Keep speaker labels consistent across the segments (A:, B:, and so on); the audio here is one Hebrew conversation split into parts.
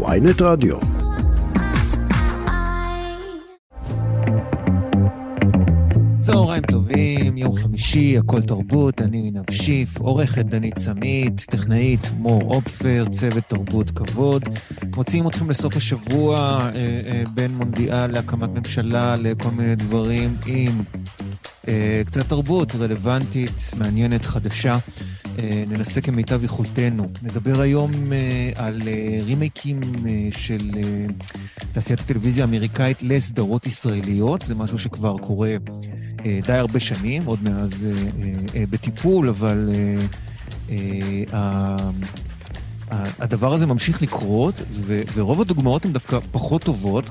A: ויינט רדיו. צהריים טובים, יום חמישי, הכל תרבות, אני עינב שיף, עורכת דנית סמית, טכנאית מור אופפר, צוות תרבות כבוד. מוציאים אתכם לסוף השבוע אה, אה, בין מונדיאל להקמת ממשלה לכל מיני דברים עם אה, קצת תרבות רלוונטית, מעניינת, חדשה. אה, ננסה כמיטב יכולתנו. נדבר היום אה, על אה, רימייקים של תעשיית הטלוויזיה האמריקאית לסדרות ישראליות. זה משהו שכבר קורה די הרבה שנים, עוד מאז בטיפול, אבל הדבר הזה ממשיך לקרות, ורוב הדוגמאות הן דווקא פחות טובות.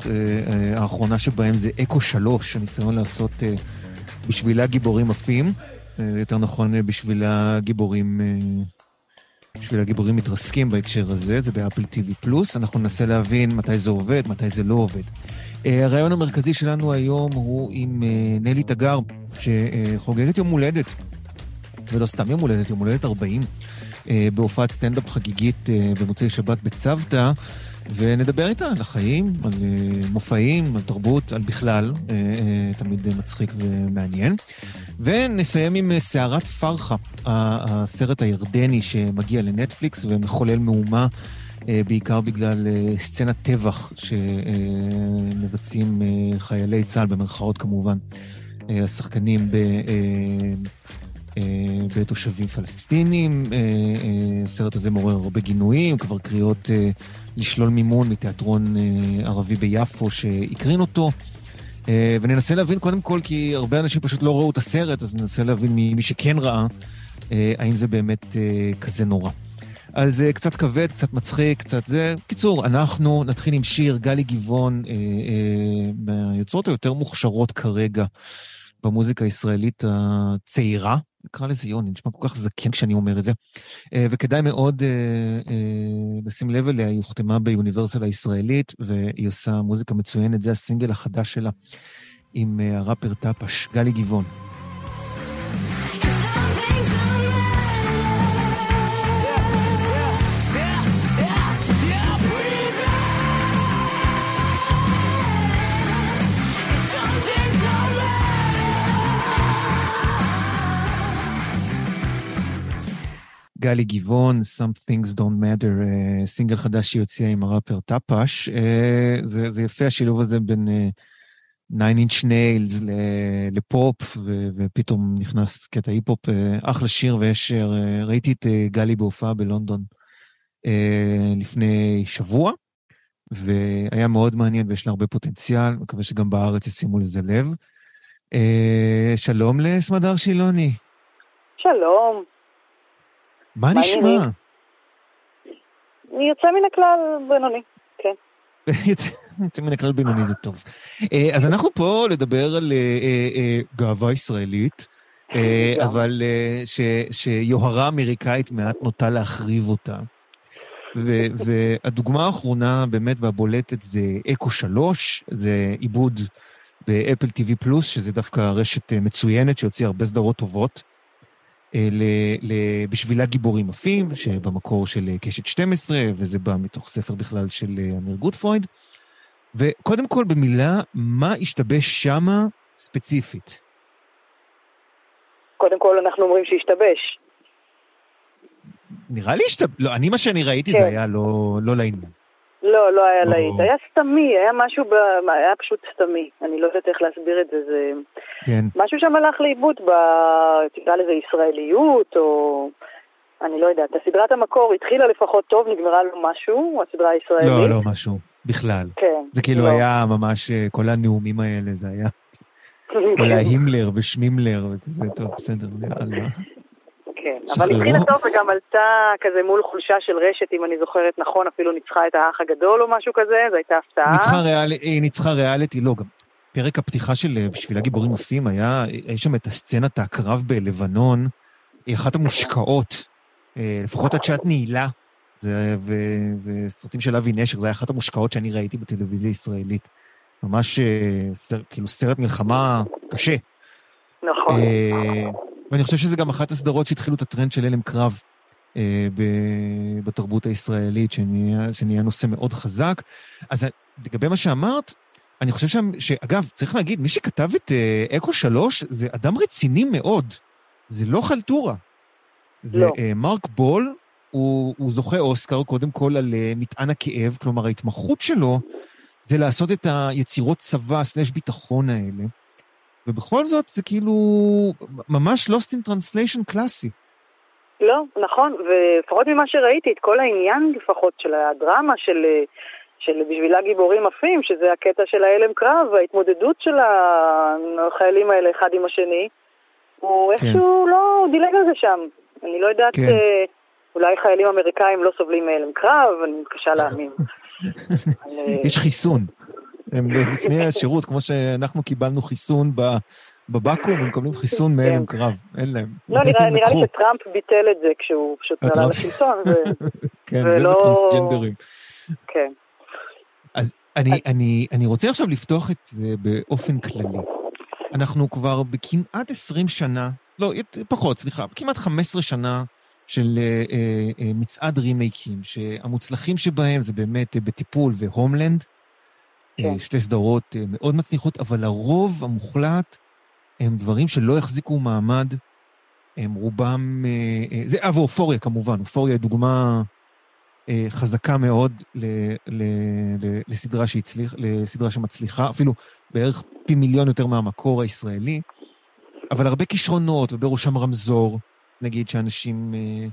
A: האחרונה שבהן זה אקו 3, הניסיון לעשות בשבילה גיבורים עפים. אה, יותר נכון אה, בשביל הגיבורים, אה, בשביל הגיבורים מתרסקים בהקשר הזה, זה באפל TV פלוס. אנחנו ננסה להבין מתי זה עובד, מתי זה לא עובד. הרעיון המרכזי שלנו היום הוא עם נלי תגר, שחוגגת יום הולדת, ולא סתם יום הולדת, יום הולדת 40, בהופעת סטנדאפ חגיגית במוצאי שבת בצוותא. ונדבר איתה על החיים, על uh, מופעים, על תרבות, על בכלל, uh, uh, תמיד מצחיק ומעניין. ונסיים עם סערת פרחה, הסרט הירדני שמגיע לנטפליקס ומחולל מהומה, בעיקר בגלל סצנת טבח שמבצעים חיילי צה"ל, במרכאות כמובן, השחקנים בתושבים פלסטינים. הסרט הזה מעורר הרבה גינויים, כבר קריאות לשלול מימון מתיאטרון אה, ערבי ביפו שהקרין אותו. אה, וננסה להבין קודם כל, כי הרבה אנשים פשוט לא ראו את הסרט, אז ננסה להבין ממי שכן ראה, אה, האם זה באמת כזה נורא. אז קצת כבד, קצת מצחיק, קצת זה. קיצור, אנחנו נתחיל עם שיר גלי גבעון, מהיוצרות היותר מוכשרות כרגע במוזיקה הישראלית הצעירה, נקרא לזה יוני, נשמע כל כך זקן כשאני אומר את זה. אה, וכדאי מאוד אה, אה, לשים לב אליה, היא הוחתמה באוניברסיטה הישראלית, והיא עושה מוזיקה מצוינת, זה הסינגל החדש שלה עם הראפר טאפש, גלי גבעון. גלי גבעון, Some Things Don't Matter, uh, סינגל חדש שהיא הוציאה עם הראפר טאפש. Uh, זה, זה יפה השילוב הזה בין uh, Nine Inch Nails לפופ, ו, ופתאום נכנס קטע היפ-הופ. Uh, אחלה שיר, ויש, ראיתי את uh, גלי בהופעה בלונדון uh, לפני שבוע, והיה מאוד מעניין ויש לה הרבה פוטנציאל, מקווה שגם בארץ ישימו לזה לב. Uh, שלום לסמדר שילוני.
B: שלום.
A: מה נשמע?
B: יוצא מן הכלל בינוני, כן.
A: יוצא מן הכלל בינוני זה טוב. אה, אז אנחנו פה לדבר על אה, אה, גאווה ישראלית, אבל שיוהרה אמריקאית מעט נוטה להחריב אותה. והדוגמה האחרונה באמת והבולטת זה אקו 3, זה עיבוד באפל TV פלוס, שזה דווקא רשת מצוינת שהוציאה הרבה סדרות טובות. אה, בשבילה גיבורים עפים, שבמקור של אה, קשת 12, וזה בא מתוך ספר בכלל של אה, אמיר גוטפרויד. וקודם כל במילה, מה השתבש שמה ספציפית?
B: קודם כל אנחנו אומרים שהשתבש.
A: נראה לי השתבש, לא, אני מה שאני ראיתי כן. זה היה לא, לא לעניין.
B: לא, לא היה להיט. היה סתמי, היה משהו, ב... היה פשוט סתמי. אני לא יודעת איך להסביר את זה. זה... כן. משהו שם הלך לאיבוד ב... תקרא לזה ישראליות, או... אני לא יודעת. הסדרת המקור התחילה לפחות טוב, נגמרה לו משהו, הסדרה הישראלית.
A: לא, לא משהו. בכלל.
B: כן.
A: זה כאילו לא. היה ממש, אה, כל הנאומים האלה, זה היה... כל ההימלר ושמימלר וכזה, טוב, בסדר, יאללה.
B: כן, אבל התחילה טוב וגם עלתה כזה מול חולשה של רשת, אם אני זוכרת נכון, אפילו ניצחה את האח הגדול או משהו כזה, זו הייתה הפתעה. ניצחה
A: היא ניצחה ריאליטי, לא, גם פרק הפתיחה של אה, בשביל הגיבורים עפים היה, יש שם את הסצנת הקרב בלבנון, היא אחת המושקעות, אה, לפחות עד שעת נעילה, זה, ו, וסרטים של אבי נשר, זה היה אחת המושקעות שאני ראיתי בטלוויזיה הישראלית. ממש אה, סר, כאילו סרט מלחמה קשה.
B: נכון.
A: ואני חושב שזה גם אחת הסדרות שהתחילו את הטרנד של הלם קרב. אה, בתרבות הישראלית, שנהיה, שנהיה נושא מאוד חזק. אז לגבי מה שאמרת, אני חושב שם, שאגב, צריך להגיד, מי שכתב את אה, אקו 3 זה אדם רציני מאוד. זה לא חלטורה. זה לא. אה, מרק בול, הוא, הוא זוכה אוסקר קודם כל על uh, מטען הכאב, כלומר ההתמחות שלו זה לעשות את היצירות צבא סלש ביטחון האלה. ובכל זאת זה כאילו ממש lost in translation קלאסי.
B: לא, נכון, ולפחות ממה שראיתי, את כל העניין לפחות של הדרמה של, של בשבילה גיבורים עפים, שזה הקטע של ההלם קרב, וההתמודדות של החיילים האלה אחד עם השני, הוא כן. איכשהו לא, הוא דילג על זה שם. אני לא יודעת, כן. אה, אולי חיילים אמריקאים לא סובלים מהלם קרב, אני מתקשה להאמין.
A: יש חיסון. הם לפני השירות, כמו שאנחנו קיבלנו חיסון בבקו"ם, הם מקבלים חיסון מהלם כן. קרב, אין להם.
B: לא, נראה לי שטראמפ ביטל את זה כשהוא פשוט עלה לשלטון,
A: כן, זה בטרנסג'נדרים. כן. אז אני רוצה עכשיו לפתוח את זה באופן כללי. אנחנו כבר בכמעט 20 שנה, לא, פחות, סליחה, כמעט 15 שנה של אה, אה, אה, מצעד רימייקים, שהמוצלחים שבהם זה באמת אה, בטיפול והומלנד, אה, כן. שתי סדרות אה, מאוד מצליחות, אבל הרוב המוחלט הם דברים שלא החזיקו מעמד, הם רובם... אה, אה, זה, אה, ואופוריה כמובן, אופוריה היא דוגמה אה, חזקה מאוד ל, ל, ל, לסדרה שהצליח, לסדרה שמצליחה, אפילו בערך פי מיליון יותר מהמקור הישראלי, אבל הרבה כישרונות, ובראשם רמזור, נגיד שאנשים אה,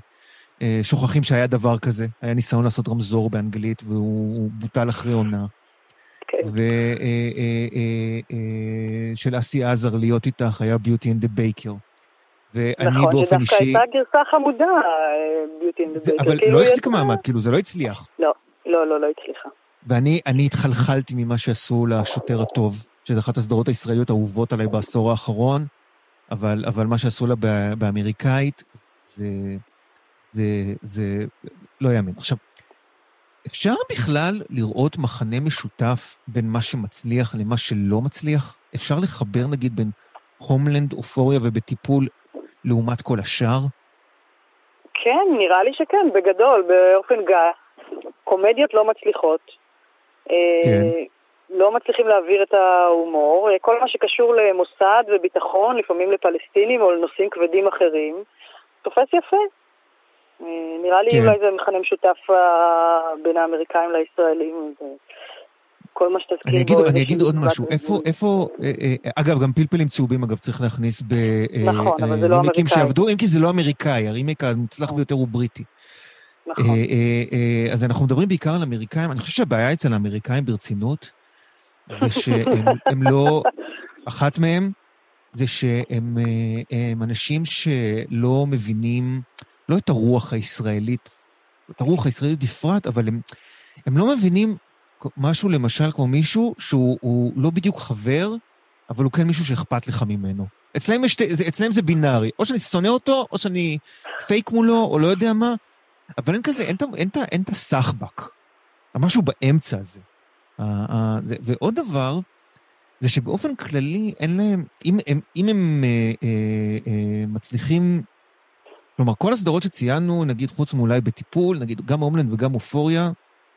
A: אה, שוכחים שהיה דבר כזה, היה ניסיון לעשות רמזור באנגלית והוא בוטל אחרי עונה. ושל אה, אה, אה, אסי עזר להיות איתך היה Beauty and the Baker.
B: ואני נכון, באופן אישי... נכון, זה דווקא הייתה גרסה חמודה, Beauty and the Baker.
A: אבל כאילו לא החזיק מעמד, כאילו זה לא הצליח.
B: לא, לא, לא, לא הצליחה.
A: ואני התחלחלתי ממה שעשו לשוטר הטוב, שזו אחת הסדרות הישראליות האהובות עליי בעשור האחרון. אבל, אבל מה שעשו לה באמריקאית, זה, זה, זה לא יאמן. עכשיו, אפשר בכלל לראות מחנה משותף בין מה שמצליח למה שלא מצליח? אפשר לחבר נגיד בין הומלנד, אופוריה ובטיפול לעומת כל השאר?
B: כן, נראה לי שכן, בגדול, באופן גס. קומדיות לא מצליחות. כן. אה, לא מצליחים להעביר את ההומור. כל מה שקשור למוסד וביטחון, לפעמים לפלסטינים או לנושאים כבדים אחרים, תופס יפה. נראה לי כן. אולי זה מכנה משותף אה, בין האמריקאים לישראלים. כל מה שתזכיר
A: אני אגיד, אני אגיד עוד משהו, איפה, איפה, אה, אה, אגב, גם פלפלים צהובים, אגב, צריך להכניס ב...
B: נכון, אבל זה לא אמריקאי.
A: שעבדו, אם כי זה לא אמריקאי, הרימייק המוצלח נכון. ביותר הוא בריטי. נכון. אז אנחנו מדברים בעיקר על אמריקאים, אני חושב שהבעיה אצל האמריקאים ברצינות, זה שהם לא, אחת מהם זה שהם הם אנשים שלא מבינים, לא את הרוח הישראלית, את הרוח הישראלית בפרט, אבל הם, הם לא מבינים משהו, למשל, כמו מישהו שהוא לא בדיוק חבר, אבל הוא כן מישהו שאכפת לך ממנו. אצלם, יש, אצלם זה בינארי, או שאני שונא אותו, או שאני פייק מולו, או לא יודע מה, אבל אין כזה, אין, את הסחבק. המשהו באמצע הזה. ועוד דבר, זה שבאופן כללי אין להם, אם הם, אם הם אה, אה, אה, מצליחים, כלומר, כל הסדרות שציינו, נגיד חוץ מאולי בטיפול, נגיד גם הומלנד וגם אופוריה,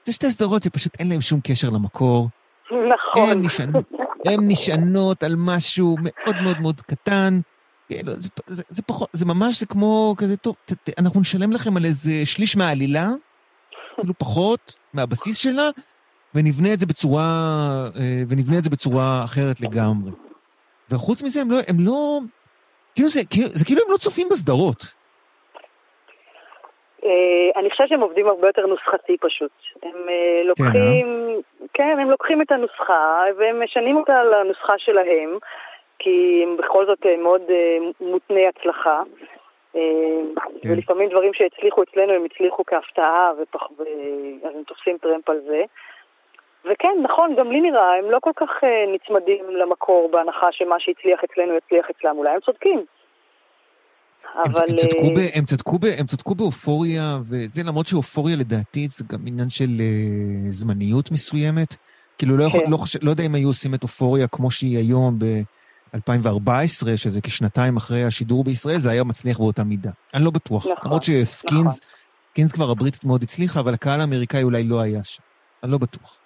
A: זה שתי סדרות שפשוט אין להם שום קשר למקור.
B: נכון.
A: הן נשענות, הן נשענות על משהו מאוד מאוד מאוד קטן. כאילו, זה, זה, זה פחות, זה ממש, זה כמו כזה, טוב, ת, ת, אנחנו נשלם לכם על איזה שליש מהעלילה, אפילו פחות, מהבסיס שלה, ונבנה את זה בצורה, אה, ונבנה את זה בצורה אחרת לגמרי. וחוץ מזה, הם לא, הם לא, כאילו זה, כאילו, זה כאילו הם לא צופים בסדרות.
B: אה, אני חושבת שהם עובדים הרבה יותר נוסחתי פשוט. הם אה, לוקחים, כן, הם לוקחים את הנוסחה והם משנים אותה לנוסחה שלהם, כי הם בכל זאת מאוד מותני הצלחה. כן. ולפעמים דברים שהצליחו אצלנו הם הצליחו כהפתעה, ופח... אז הם תופסים טרמפ על זה. וכן, נכון, גם לי נראה, הם לא כל כך נצמדים למקור בהנחה שמה שהצליח אצלנו יצליח אצלם, אולי הם צודקים.
A: אבל... הם, צדקו ב, הם, צדקו ב, הם צדקו באופוריה, וזה למרות שאופוריה לדעתי זה גם עניין של uh, זמניות מסוימת. כאילו, לא, כן. יכול, לא, חושב, לא יודע אם היו עושים את אופוריה כמו שהיא היום, ב, 2014, שזה כשנתיים אחרי השידור בישראל, זה היה מצליח באותה מידה. אני לא בטוח. נכון, למרות ש Skins, נכון. Skins כבר הבריטית מאוד הצליחה, אבל הקהל האמריקאי אולי לא היה שם. אני לא בטוח.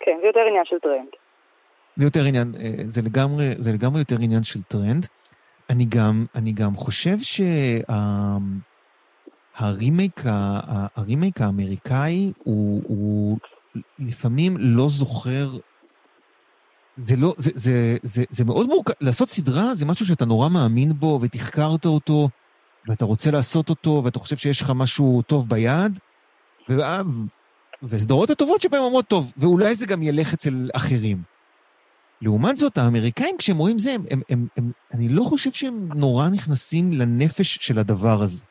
B: כן, זה יותר עניין של טרנד.
A: זה יותר עניין, אה, זה לגמרי, זה לגמרי יותר עניין של טרנד. אני גם, אני גם חושב שהרימייק הרימייק האמריקאי הוא, הוא לפעמים לא זוכר זה לא, זה, זה, זה, זה מאוד מורכב, לעשות סדרה זה משהו שאתה נורא מאמין בו ותחקרת אותו, ואתה רוצה לעשות אותו, ואתה חושב שיש לך משהו טוב ביד, ו... וסדרות הטובות שבהן אומרות, טוב, ואולי זה גם ילך אצל אחרים. לעומת זאת, האמריקאים, כשהם רואים זה, הם, הם, הם, הם, אני לא חושב שהם נורא נכנסים לנפש של הדבר הזה.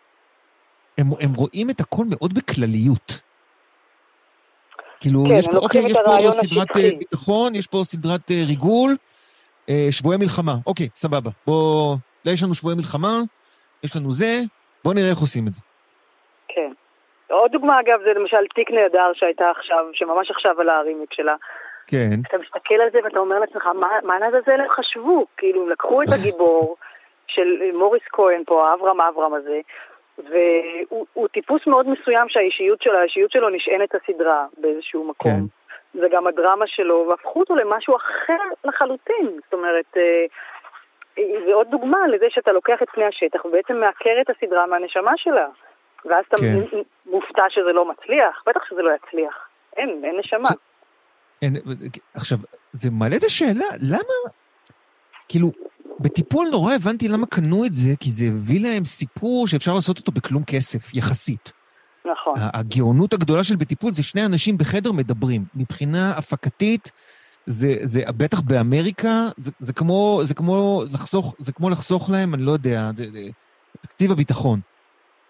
A: הם, הם רואים את הכל מאוד בכלליות. כאילו, כן, יש פה, אוקיי, יש פה סדרת השטחי. ביטחון, יש פה סדרת ריגול, שבועי מלחמה. אוקיי, סבבה. בוא, יש לנו שבועי מלחמה, יש לנו זה, בוא נראה איך עושים את זה.
B: כן. עוד דוגמה, אגב, זה למשל תיק נהדר שהייתה עכשיו, שממש עכשיו על הרימיק שלה.
A: כן.
B: אתה מסתכל על זה ואתה אומר לעצמך, מה, לעזאזל הם חשבו? כאילו, לקחו את הגיבור של מוריס כהן פה, האברהם אברהם הזה, והוא טיפוס מאוד מסוים שהאישיות שלו, האישיות שלו נשענת הסדרה באיזשהו מקום. כן. זה גם הדרמה שלו, והפכו אותו למשהו אחר לחלוטין. זאת אומרת, אה, זה עוד דוגמה לזה שאתה לוקח את פני השטח ובעצם מעקר את הסדרה מהנשמה שלה. ואז אתה כן. מופתע שזה לא מצליח, בטח שזה לא יצליח. אין, אין נשמה.
A: אין, עכשיו, זה מעלה את השאלה, למה, כאילו, בטיפול נורא הבנתי למה קנו את זה, כי זה הביא להם סיפור שאפשר לעשות אותו בכלום כסף, יחסית.
B: נכון.
A: הגאונות הגדולה של בטיפול זה שני אנשים בחדר מדברים. מבחינה הפקתית, זה, זה בטח באמריקה, זה, זה, כמו, זה, כמו לחסוך, זה כמו לחסוך להם, אני לא יודע, תקציב הביטחון.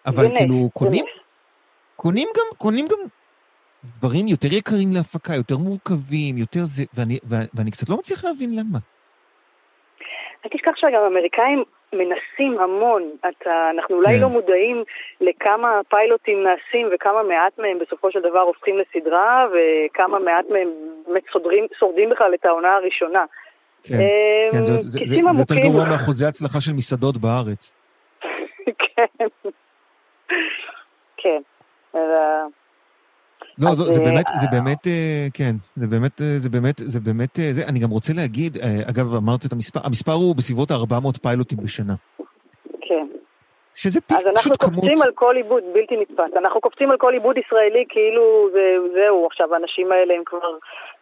A: אבל כאילו, קונים, קונים גם, קונים גם דברים יותר יקרים להפקה, יותר מורכבים, יותר זה, ואני, ואני קצת לא מצליח להבין למה.
B: אל תשכח שגם האמריקאים מנסים המון. אתה, אנחנו אולי yeah. כן. לא מודעים לכמה פיילוטים נעשים וכמה מעט מהם בסופו של דבר הופכים לסדרה וכמה מעט מהם באמת סודרים, שורדים בכלל את העונה הראשונה.
A: כן, um, כן זה, זה, זה יותר גרוע מאחוזי הצלחה של מסעדות בארץ.
B: כן. כן.
A: לא, לא, זה באמת, זה באמת, אה, כן, זה באמת, אה, זה באמת, זה באמת, אה, זה, אני גם רוצה להגיד, אגב, אמרת את המספר, המספר הוא בסביבות 400 פיילוטים בשנה.
B: כן.
A: שזה פשוט כמות...
B: אז אנחנו קופצים על כל עיבוד בלתי נתפס. אנחנו קופצים על כל עיבוד ישראלי כאילו זה, זהו, עכשיו האנשים האלה הם כבר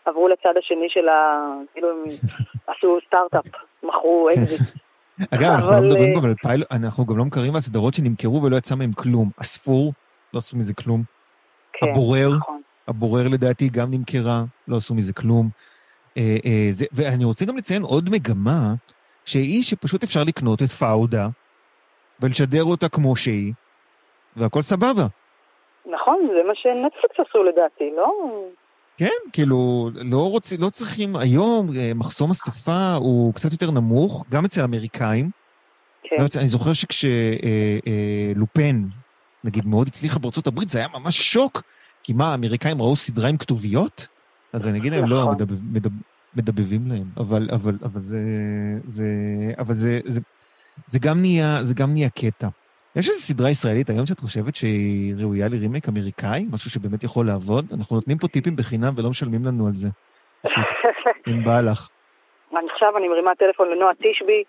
B: עברו לצד השני של ה... כאילו הם עשו סטארט-אפ, מכרו אקזיט.
A: אגב, אנחנו לא מדברים גם על פיילוט, אנחנו גם לא מדברים על סדרות שנמכרו ולא יצא מהם כלום. הספור, לא עשו מזה כלום. כן, הבורר, נכון. הבורר לדעתי גם נמכרה, לא עשו מזה כלום. אה, אה, זה, ואני רוצה גם לציין עוד מגמה, שהיא שפשוט אפשר לקנות את פאודה ולשדר אותה כמו שהיא, והכל סבבה.
B: נכון, זה מה שנטפליקס עשו לדעתי, לא?
A: כן, כאילו, לא, רוצ... לא צריכים, היום אה, מחסום השפה הוא קצת יותר נמוך, גם אצל אמריקאים. כן. אני זוכר שכשלופן, אה, אה, נגיד, מאוד הצליחה בארצות הברית, זה היה ממש שוק, כי מה, האמריקאים ראו סדרה עם כתוביות? אז אני אגיד להם, לא, נכון. מדבב, מדבב, מדבבים להם, אבל, אבל, אבל זה, זה, אבל זה, זה, זה גם נהיה, זה גם נהיה קטע. יש איזו סדרה ישראלית היום שאת חושבת שהיא ראויה לרימייק אמריקאי? משהו שבאמת יכול לעבוד? אנחנו נותנים פה טיפים בחינם ולא משלמים לנו על זה. אם בא לך.
B: עכשיו אני מרימה טלפון לנועה תשבי.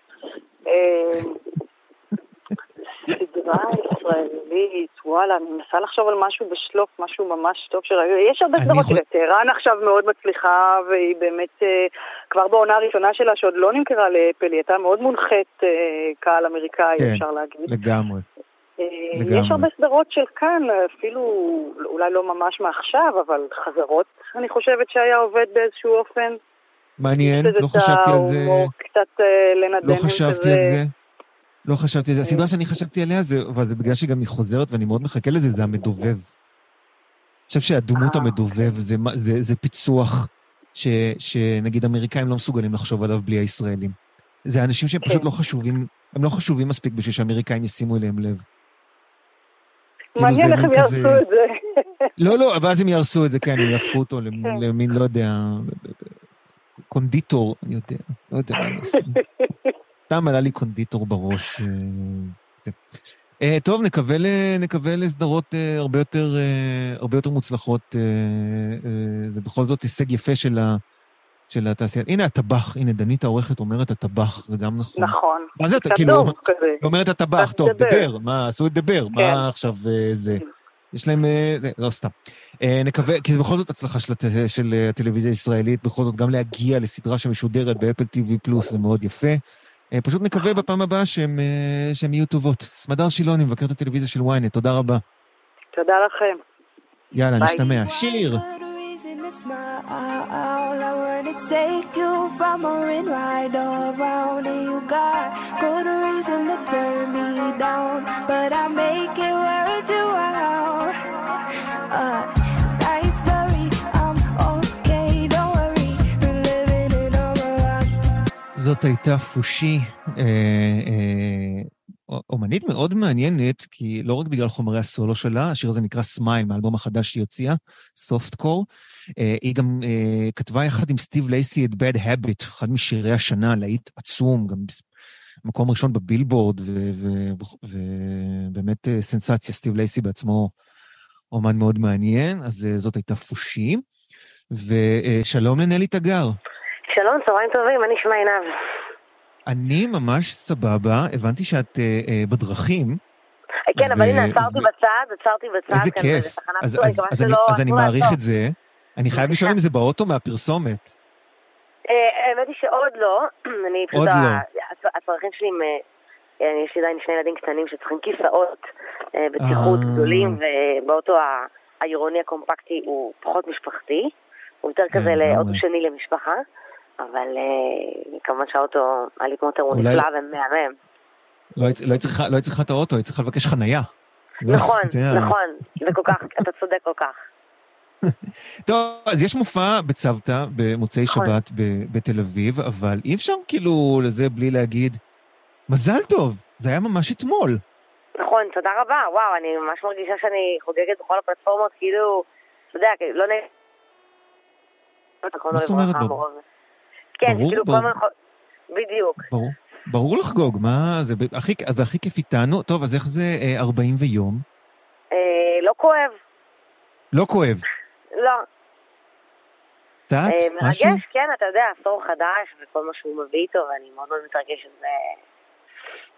B: סדרה ישראלית, וואלה, אני מנסה לחשוב על משהו בשלוף, משהו ממש טוב שראינו. יש הרבה סדרות, תראה, טהרן עכשיו מאוד מצליחה, והיא באמת, אה, כבר בעונה הראשונה שלה, שעוד לא נמכרה לאפל, היא הייתה מאוד מונחית אה, קהל אמריקאי, כן, אפשר להגיד.
A: לגמרי.
B: אה, לגמרי. יש הרבה סדרות של כאן, אפילו, אולי לא ממש מעכשיו, אבל חזרות, אני חושבת שהיה עובד באיזשהו אופן.
A: מעניין, לא חשבתי על זה.
B: קצת לנדן
A: לא חשבתי על זה. לא חשבתי על זה. הסדרה שאני חשבתי עליה, זה, אבל זה בגלל שגם היא חוזרת ואני מאוד מחכה לזה, זה המדובב. אני חושב שהדמות אה. המדובב זה, זה, זה פיצוח ש, שנגיד אמריקאים לא מסוגלים לחשוב עליו בלי הישראלים. זה אנשים שהם פשוט כן. לא חשובים, הם לא חשובים מספיק בשביל שאמריקאים ישימו אליהם לב.
B: כאילו מעניין איך הם יעשו את זה.
A: לא, לא, ואז הם יהרסו את זה, כן, הם יהפכו אותו כן. למין, לא יודע, קונדיטור, אני יודע, לא יודע מה הם עושים. סתם עלה לי קונדיטור בראש. אה, כן. אה, טוב, נקווה, נקווה לסדרות אה, הרבה יותר, הרבה יותר מוצלחות. זה בכל זאת הישג יפה של, ה, של התעשייה. הנה הטבח, הנה דנית העורכת אומרת הטבח, זה גם נכון.
B: נכון.
A: מה זה, כאילו, היא אומרת הטבח, טוב, דבר, מה, עשו את דבר, מה כן. עכשיו זה? יש להם, לא סתם. נקווה, כי זה בכל זאת הצלחה של, של הטלוויזיה הישראלית, בכל זאת גם להגיע לסדרה שמשודרת באפל TV פלוס, זה מאוד יפה. אה, פשוט נקווה בפעם הבאה שהן אה, יהיו טובות. סמדר שילוני, מבקרת הטלוויזיה של ynet, תודה רבה.
B: תודה לכם.
A: יאללה, נשתמע. שיר! take you from a ride around and you got good reason to turn me down but I make it worth it זאת הייתה פושי, אה, אה, אומנית מאוד מעניינת, כי לא רק בגלל חומרי הסולו שלה, השיר הזה נקרא Smile, מהאלבום החדש שהיא הוציאה, Softcore. אה, היא גם אה, כתבה יחד עם סטיב לייסי את Bad Habit, אחד משירי השנה, להיט עצום, גם מקום ראשון בבילבורד, ובאמת סנסציה, סטיב לייסי בעצמו אומן מאוד מעניין, אז זאת הייתה פושי. ושלום לנלי תגר.
C: שלום, צהריים טובים, מה נשמע עינב?
A: אני ממש סבבה, הבנתי שאת אה, אה, בדרכים.
C: אה, כן, ו... אבל הנה, עצרתי ו... בצד, עצרתי בצד.
A: איזה כיף. אז, אז, אז, אני, אז אני מעריך את זה. אני חייב לשאול אם זה באוטו מהפרסומת.
C: אה, האמת היא שעוד לא. אני
A: פשוט... עוד לא.
C: הצרכים שלי עם... יש לי עדיין שני ילדים קטנים שצריכים כיסאות בטיחות גדולים, ובאוטו העירוני הקומפקטי הוא פחות משפחתי. הוא יותר כזה כן, לאוטו שני למשפחה. אבל אה, כמובן שהאוטו, הליטמוטר הוא נפלא ומהמם.
A: לא היית לא צריכה לא צריכה את האוטו, היית צריכה לבקש חנייה.
C: נכון, נכון, זה כל כך, אתה צודק כל כך.
A: טוב, אז יש מופע בצוותא במוצאי נכון. שבת בתל אביב, אבל אי אפשר כאילו לזה בלי להגיד, מזל טוב, זה היה ממש אתמול.
C: נכון, תודה רבה, וואו, אני ממש מרגישה שאני חוגגת בכל הפלטפורמות, כאילו, אתה יודע, לא נ...
A: מה זאת אומרת?
C: כן, ברור, כאילו ברור. כל הזמן... בדיוק.
A: ברור. ברור לחגוג, מה זה, הכי, והכי כיף איתנו. טוב, אז איך זה אה, 40 ויום?
C: אה, לא כואב.
A: לא כואב.
C: לא.
A: קצת? אה,
C: משהו? מרגש, כן, אתה יודע, עשור חדש וכל מה שהוא מביא איתו, ואני מאוד מאוד מתרגשת, זה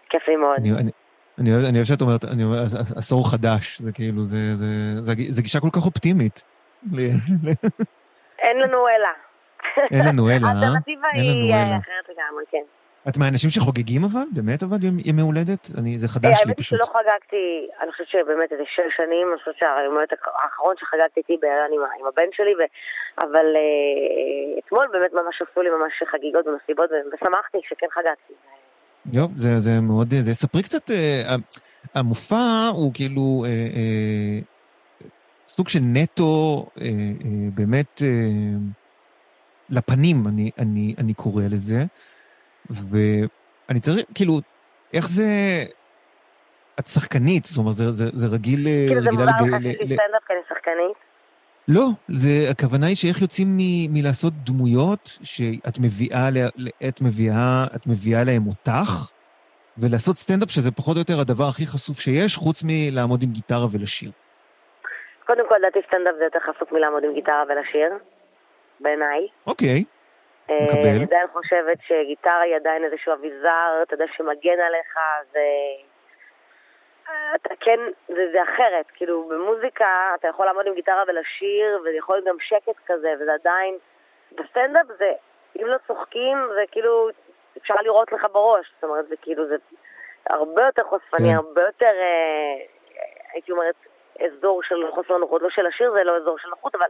C: כיף לי מאוד. אני, אני,
A: אני, אני אוהב שאת אומרת, אני אומר, עשור חדש, זה כאילו, זה, זה, זה, זה גישה כל כך אופטימית.
C: אין לנו אלא.
A: אין לנו אלא, אה?
C: האלטרנטיבה היא אה, אחרת לגמרי, כן.
A: את מהאנשים שחוגגים אבל? באמת אבל ימי הולדת? אני, זה חדש לי
C: פשוט.
A: האמת
C: שלא חגגתי, אני חושבת שבאמת איזה שש שנים, אני חושבת שהיום האחרון שחגגתי איתי בהיריון עם, עם הבן שלי, ו... אבל uh, אתמול באמת ממש עשו לי ממש חגיגות ומסיבות, ושמחתי שכן חגגתי.
A: יופ, זה, זה מאוד, זה ספרי קצת, uh, המופע הוא כאילו uh, uh, סוג של נטו, uh, uh, באמת... Uh, לפנים, אני, אני, אני קורא לזה. ואני צריך, כאילו, איך זה... את שחקנית, זאת אומרת, זה, זה, זה רגיל...
C: כאילו זה מוזר לך שיש סטנדאפ כי אני שחקנית?
A: לא, זה, הכוונה היא שאיך יוצאים מ, מלעשות דמויות שאת מביאה, את מביאה, את מביאה להם אותך, ולעשות סטנדאפ שזה פחות או יותר הדבר הכי חשוף שיש, חוץ מלעמוד עם גיטרה ולשיר.
C: קודם כל, לדעתי סטנדאפ זה יותר חשוף מלעמוד עם גיטרה ולשיר. בעיניי.
A: אוקיי.
C: אה, מקבל. אני עדיין חושבת שגיטרה היא עדיין איזשהו אביזר, אתה יודע, שמגן עליך, ו... אתה כן, זה, זה אחרת, כאילו במוזיקה אתה יכול לעמוד עם גיטרה ולשיר, ויכול להיות גם שקט כזה, וזה עדיין, בסטנדאפ זה, אם לא צוחקים, זה כאילו, אפשר לראות לך בראש, זאת אומרת, זה כאילו, זה הרבה יותר חושפני, כן. הרבה יותר, אה, הייתי אומרת, אזור של חוסר נוחות, לא של השיר זה לא אזור של נוחות, אבל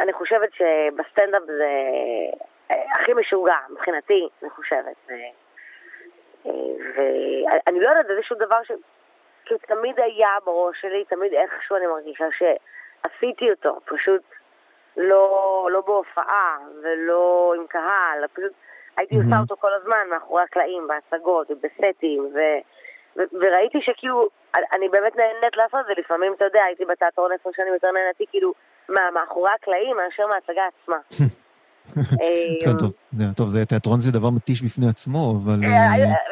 C: אני חושבת שבסטנדאפ זה אה, הכי משוגע, מבחינתי, אני חושבת. ואני לא יודעת, זה איזשהו דבר ש... כאילו תמיד היה בראש שלי, תמיד איכשהו אני מרגישה שעשיתי אותו, פשוט לא, לא בהופעה ולא עם קהל, פשוט הייתי עושה אותו כל הזמן מאחורי הקלעים, בהצגות ובסטים, ו... ו- וראיתי שכאילו, אני באמת נהנית לעשות את זה, לפעמים, אתה יודע, הייתי בתיאטרון עשר שנים יותר נהניתי כאילו מאחורי הקלעים מאשר מההצגה עצמה.
A: כן, טוב, טוב, זה תיאטרון זה דבר מתיש בפני עצמו, אבל...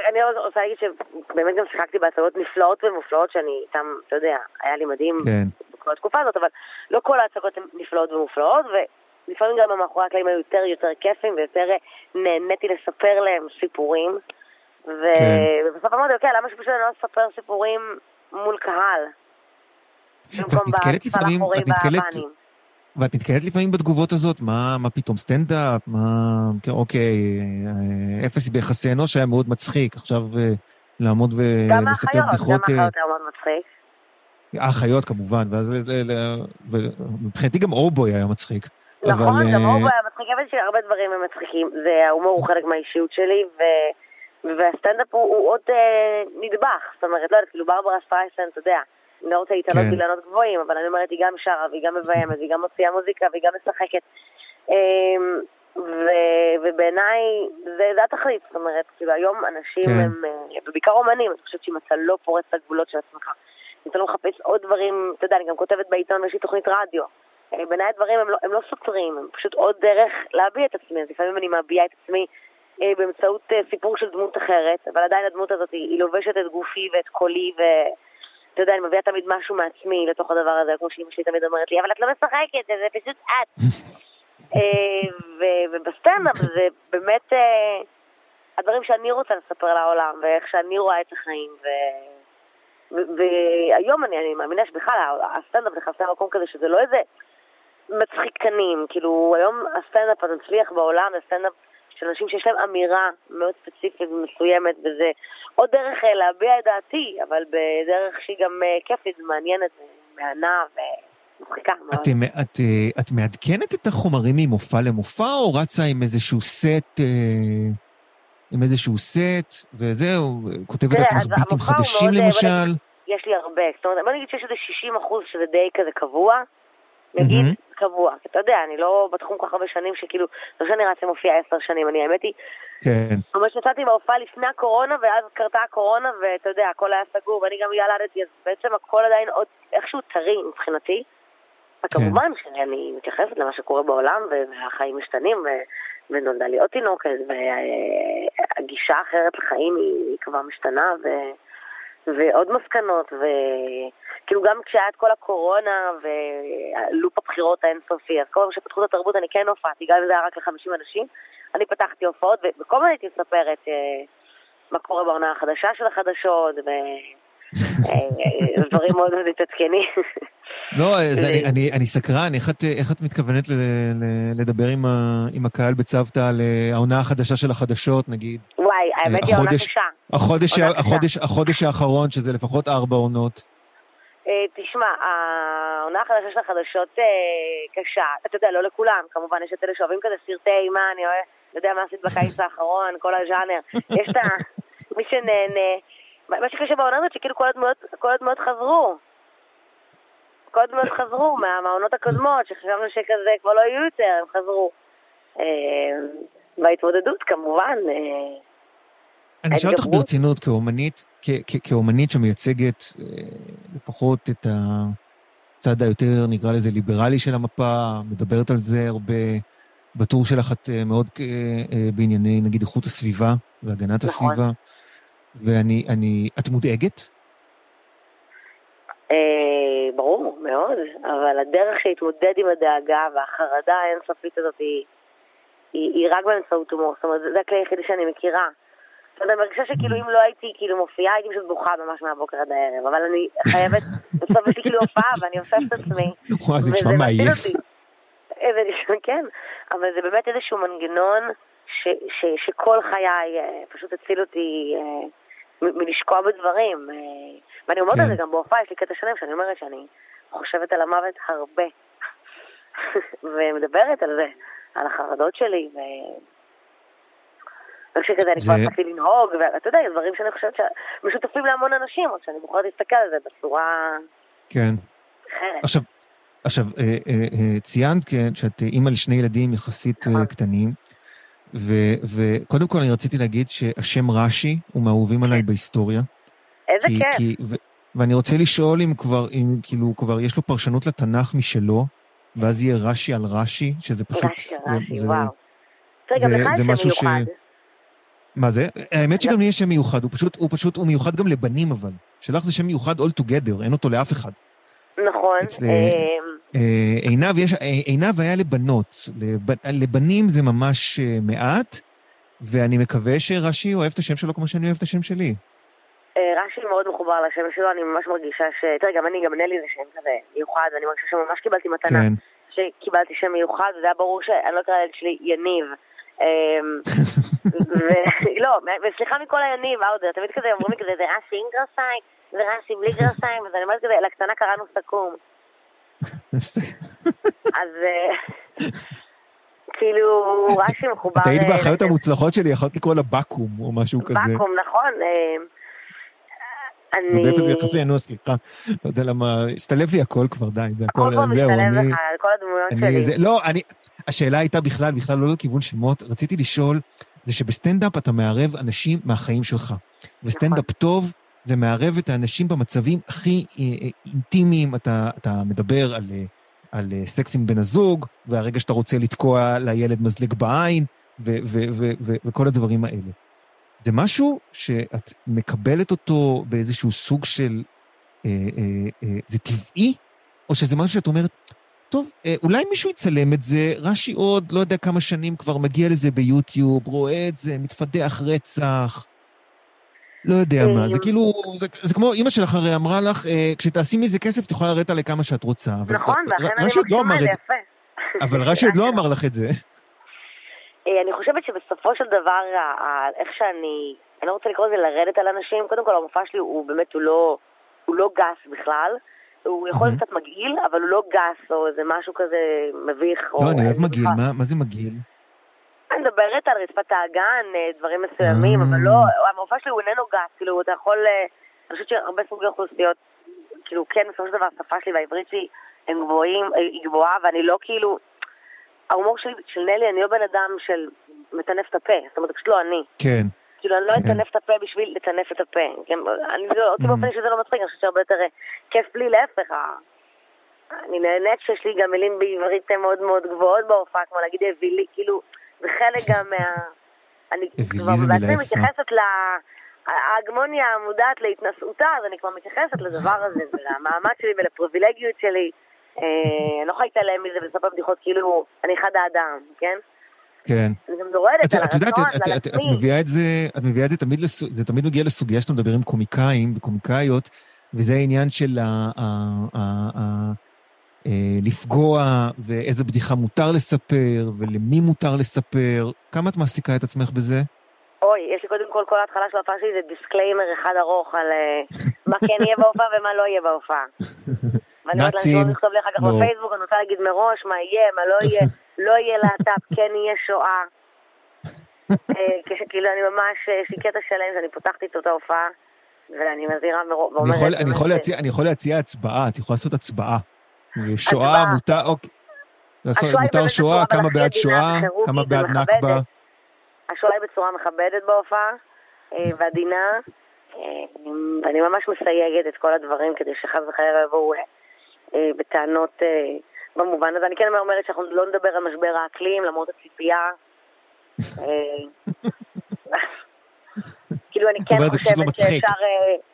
C: אני רוצה להגיד שבאמת גם שיחקתי בהצגות נפלאות ומופלאות שאני איתן, אתה יודע, היה לי מדהים כן. בכל התקופה הזאת, אבל לא כל ההצגות הן נפלאות ומופלאות, ולפעמים גם מאחורי הקלעים היו יותר יותר כיפים ויותר נהניתי לספר להם סיפורים. כן. ובסוף אמרתי, אוקיי, למה שפשוט אני לא אספר סיפורים מול קהל?
A: נתקלת לפעמים, את נתקלת, ואת נתקלת לפעמים בתגובות הזאת, מה, מה פתאום סטנדאפ, מה, כן, אוקיי, אה, אפס ביחסי אנוש היה מאוד מצחיק, עכשיו אה, לעמוד ולספר בדיחות... גם
C: האחיות, גם האחיות היה מאוד מצחיק.
A: האחיות כמובן, ואז מבחינתי גם אורבוי היה מצחיק.
C: נכון, אבל, גם אורבוי היה מצחיק, אבל שהרבה דברים הם מצחיקים, וההומור הוא חלק מהאישיות שלי, ו... והסטנדאפ הוא, הוא עוד אה, נדבך, זאת אומרת, לא יודעת, כאילו ברברה ספייסן, אתה יודע, לא רוצה להתעלות כן. באילנות גבוהים, אבל אני אומרת, היא גם שרה, והיא גם מביימת, והיא גם מוציאה מוזיקה, והיא גם משחקת. אמ, ו- ובעיניי זה, זה התכלית, זאת אומרת, כאילו היום אנשים כן. הם, אה, ובעיקר אומנים, אני חושבת שאם אתה לא פורץ את הגבולות של עצמך, אם אתה לא מחפש עוד דברים, אתה יודע, אני גם כותבת בעיתון, יש לי תוכנית רדיו. אה, בעיניי הדברים הם לא, הם לא סותרים, הם פשוט עוד דרך להביע את עצמי, אז לפעמים אני מביעה את עצמי אה, באמצעות אה, סיפור של דמות אחרת, אבל עדיין הדמות הזאת היא, היא לובשת את גופי ואת קולי, ואתה יודע, אני מביאה תמיד משהו מעצמי לתוך הדבר הזה, כמו שאימא שלי תמיד אומרת לי, אבל את לא משחקת, זה פשוט את. אה, ובסטנדאפ זה באמת הדברים שאני רוצה לספר לעולם, ואיך שאני רואה את החיים, ו... והיום אני, אני מאמינה שבכלל הסטנדאפ נכנס למקום כזה שזה לא איזה מצחיקנים, כאילו היום הסטנדאפ המצליח בעולם זה סטנדאפ של אנשים שיש להם אמירה מאוד ספציפית ומסוימת, וזה עוד דרך אה, להביע את דעתי, אבל בדרך שהיא גם אה, כיפית ומעניינת ומהנה ומצחיקה מאוד. את,
A: את, אה, את מעדכנת את החומרים ממופע למופע, או רצה עם איזשהו סט... עם איזשהו סט, וזהו, כותבת לעצמך ביטים חדשים למשל?
C: יש לי הרבה, זאת אומרת, בוא נגיד שיש איזה 60 אחוז שזה די כזה קבוע, נגיד, mm-hmm. קבוע. אתה יודע, אני לא בתחום כל כך הרבה שנים שכאילו, לא שאני רצה מופיע עשר שנים, אני האמת היא, כן. ממש יצאתי בהופעה לפני הקורונה, ואז קרתה הקורונה, ואתה יודע, הכל היה סגור, ואני גם ילדתי, אז בעצם הכל עדיין עוד איכשהו טרי מבחינתי. כן. כמובן שאני מתייחסת למה שקורה בעולם, והחיים משתנים, ונולדה לי עוד תינוקת, והגישה האחרת לחיים היא כבר משתנה, ו... ועוד מסקנות, וכאילו גם כשהיה את כל הקורונה ולופ הבחירות האינסופי, אז כל פעם שפתחו את התרבות אני כן הופעתי, גם אם זה היה רק ל-50 אנשים, אני פתחתי הופעות, וכל הזמן הייתי מספרת אה, מה קורה בעונה החדשה של החדשות, ו... אה, דברים מאוד מאוד מתעדכנים.
A: לא, אני, אני סקרן, איך את, איך את מתכוונת לדבר עם, ה, עם הקהל בצוותא על אה, העונה החדשה של החדשות, נגיד?
C: וואי, האמת היא עונה קשה.
A: החודש, החודש, החודש האחרון, שזה לפחות ארבע עונות.
C: אה, תשמע, העונה החדשה של החדשות קשה. אתה יודע, לא לכולם, כמובן, יש את אלה שאוהבים כזה סרטי אימה, אני יודע מה עשית בקיץ האחרון, כל הז'אנר. יש את מי שנהנה. מה שקשה בעונה הזאת, שכאילו כל הדמויות חזרו. הדמויות חזרו מהעונות הקודמות, שחשבנו שכזה כבר לא יהיו יותר, הם חזרו. אה, וההתמודדות כמובן. אה,
A: אני אשאל אותך ברצינות, כאומנית, כאומנית שמייצגת אה, לפחות את הצד היותר, נקרא לזה, ליברלי של המפה, מדברת על זה הרבה. בטור שלך את מאוד בענייני, נגיד, איכות הסביבה והגנת נכון. הסביבה. ואני, אני, את מודאגת?
C: אה, מאוד, אבל הדרך להתמודד עם הדאגה והחרדה האינסופית הזאת היא, היא, היא רק באמצעות הומור, זאת אומרת, זה הכלי היחידי שאני מכירה. זאת אומרת, אני מרגישה שכאילו אם לא הייתי כאילו מופיעה, הייתי פשוט בוכה ממש מהבוקר עד הערב, אבל אני חייבת, בסוף יש לי כאילו הופעה ואני אוספת את עצמי.
A: וואי, זה נשמע מעייף.
C: כן, אבל זה באמת איזשהו מנגנון ש, ש, שכל חיי אה, פשוט הציל אותי אה, מלשקוע בדברים. אה, ואני אומרת כן. על זה גם בהופעה, יש לי קטע שלם שאני אומרת שאני חושבת על המוות הרבה. ומדברת על זה, על החרדות שלי, ו... וכשכזה אני כבר התחלתי לנהוג, ואתה יודע, דברים שאני חושבת שמשותפים להמון אנשים, רק שאני בוחרת להסתכל על זה בצורה...
A: כן. אחרת. עכשיו, עכשיו, אה, אה, ציינת כן, שאת אימא לשני ילדים יחסית נכון. קטנים. וקודם כל אני רציתי להגיד שהשם רש"י הוא מהאהובים עליי בהיסטוריה.
C: איזה כי, כיף. כי,
A: ו, ואני רוצה לשאול אם כבר, אם כאילו כבר יש לו פרשנות לתנ"ך משלו, ואז יהיה רש"י על רש"י, שזה פשוט...
C: רש"י, רש"י, וואו. תראה, גם לך יש שם מיוחד.
A: מה זה? האמת שגם לי יש שם מיוחד, הוא פשוט, הוא פשוט, הוא מיוחד גם לבנים אבל. שלך זה שם מיוחד all together, אין אותו לאף אחד.
C: נכון. אצל,
A: אה, עינב, יש, עינב היה לבנות, לב, לבנים זה ממש מעט, ואני מקווה שרש"י אוהב את השם שלו כמו שאני אוהב את השם שלי.
C: רש"י מאוד מחובר לשם שלו, אני ממש מרגישה ש... תראה, גם אני, גם נלי זה שם כזה מיוחד, ואני מרגישה שממש קיבלתי מתנה. כן. שקיבלתי שם מיוחד, וזה היה ברור שאני לא אקרא לילד שלי יניב. לא, וסליחה מכל היניב, אאודר, תמיד כזה אומרים לי כזה, זה רש"י עם גרסיים, זה רש"י בלי גרסיים, אז אני אומרת כזה, לקטנה קראנו סכו"ם. אז כאילו, רש"י מחובר...
A: את היית באחיות המוצלחות שלי, יכולת לקרוא לה בקו"ם או משהו כזה.
C: בקו"ם, נכון.
A: אני... באפס יחסי, נו, סליחה. לא יודע למה, השתלב לי הכל כבר, די, זה הכל,
C: זהו, אני... הכל פה משתלב לך, על כל הדמויות שלי.
A: לא, אני... השאלה הייתה בכלל, בכלל לא לכיוון שמות, רציתי לשאול, זה שבסטנדאפ אתה מערב אנשים מהחיים שלך. וסטנדאפ נכון. טוב, זה מערב את האנשים במצבים הכי אה, אה, אינטימיים, אתה, אתה מדבר על, אה, על סקס עם בן הזוג, והרגע שאתה רוצה לתקוע לילד מזלג בעין, ו, ו, ו, ו, וכל הדברים האלה. זה משהו שאת מקבלת אותו באיזשהו סוג של... אה, אה, אה, זה טבעי? או שזה משהו שאת אומרת, טוב, אה, אולי מישהו יצלם את זה, רש"י עוד לא יודע כמה שנים כבר מגיע לזה ביוטיוב, רואה את זה, מתפדח רצח. לא יודע מה, זה כאילו, זה, זה כמו אימא שלך הרי אמרה לך, אה, כשתעשי מזה כסף את יכולה לרדת עליה כמה שאת רוצה.
C: נכון, ואכן אני מקשיבה
A: לא לזה יפה. אבל רש"י עוד לא אמר לך את זה.
C: אה, אני חושבת שבסופו של דבר, איך שאני, אני לא רוצה לקרוא לזה לרדת על אנשים, קודם כל המופע שלי הוא באמת, הוא לא, הוא לא גס בכלל. הוא יכול להיות קצת מגעיל, אבל הוא לא גס או איזה משהו כזה מביך.
A: לא, אני אוהב מגעיל, מה זה מגעיל?
C: אני מדברת על רצפת האגן, אה, דברים מסוימים, אבל לא, אה. המופע שלי הוא איננו גס, כאילו, אתה יכול, אני חושבת שהרבה סוגי אוכלוסיות, כאילו, כן, בסופו של דבר השפה שלי והעברית שלי הם גבוהים, היא גבוהה, ואני לא כאילו, ההומור של, של נלי, אני לא בן אדם של מטנף את הפה, זאת אומרת, זה פשוט לא אני.
A: כן.
C: כאילו, אני לא כן. אטנף את הפה בשביל לטנף את הפה. כן, אני, לא, אותי mm. באופן שזה לא מצחיק, אני חושבת שהרבה יותר אה, כיף לי, להפך. אני נהנית שיש לי גם מילים בעברית מאוד מאוד גבוהות בהופעה, כמו להגיד אווילי, כאילו, זה חלק גם מה... אני כבר בעצמי מתייחסת ל... ההגמוניה המודעת להתנשאותה, אז אני כבר מתייחסת לדבר הזה, ולמעמד שלי ולפריבילגיות שלי. אה, אני לא יכולה להתעלם מזה ולספר בדיחות כאילו אני אחד האדם, כן?
A: כן.
C: אני גם דורדת על הרצון,
A: על עצמי. את מביאה את זה, את מביאה את זה תמיד, זה תמיד מגיע לסוגיה שאתה מדבר עם קומיקאים וקומיקאיות, וזה העניין של אה, לפגוע, ואיזה בדיחה מותר לספר, ולמי מותר לספר. כמה את מעסיקה את עצמך בזה?
C: אוי, יש לי קודם כל, כל ההתחלה של ההופעה שלי זה disclaimer אחד ארוך על אה, מה כן יהיה בהופעה ומה לא יהיה בהופעה. ואני אומרת להם, לכתוב לי אחר כך לא. בפייסבוק, אני רוצה להגיד מראש מה יהיה, מה לא יהיה, לא יהיה להט"ב, כן יהיה שואה. אה, כאילו אני ממש, יש לי קטע שלם שאני פותחת איתו את ההופעה, ואני מזהירה ואומרת...
A: אני יכול להציע הצבעה, את יכולה לעשות הצבעה. שואה, מותר, אוקיי. מותר שואה, כמה בעד שואה, כמה בעד נכבה.
C: השואה היא בצורה מכבדת בהופעה, אה, ועדינה. אה, אני ממש מסייגת את כל הדברים כדי שחס וחלילה לא יבואו אה, בטענות במובן הזה. אני כן אומרת שאנחנו לא נדבר על משבר האקלים, למרות הציפייה. כאילו, אני כן חושבת לא שאפשר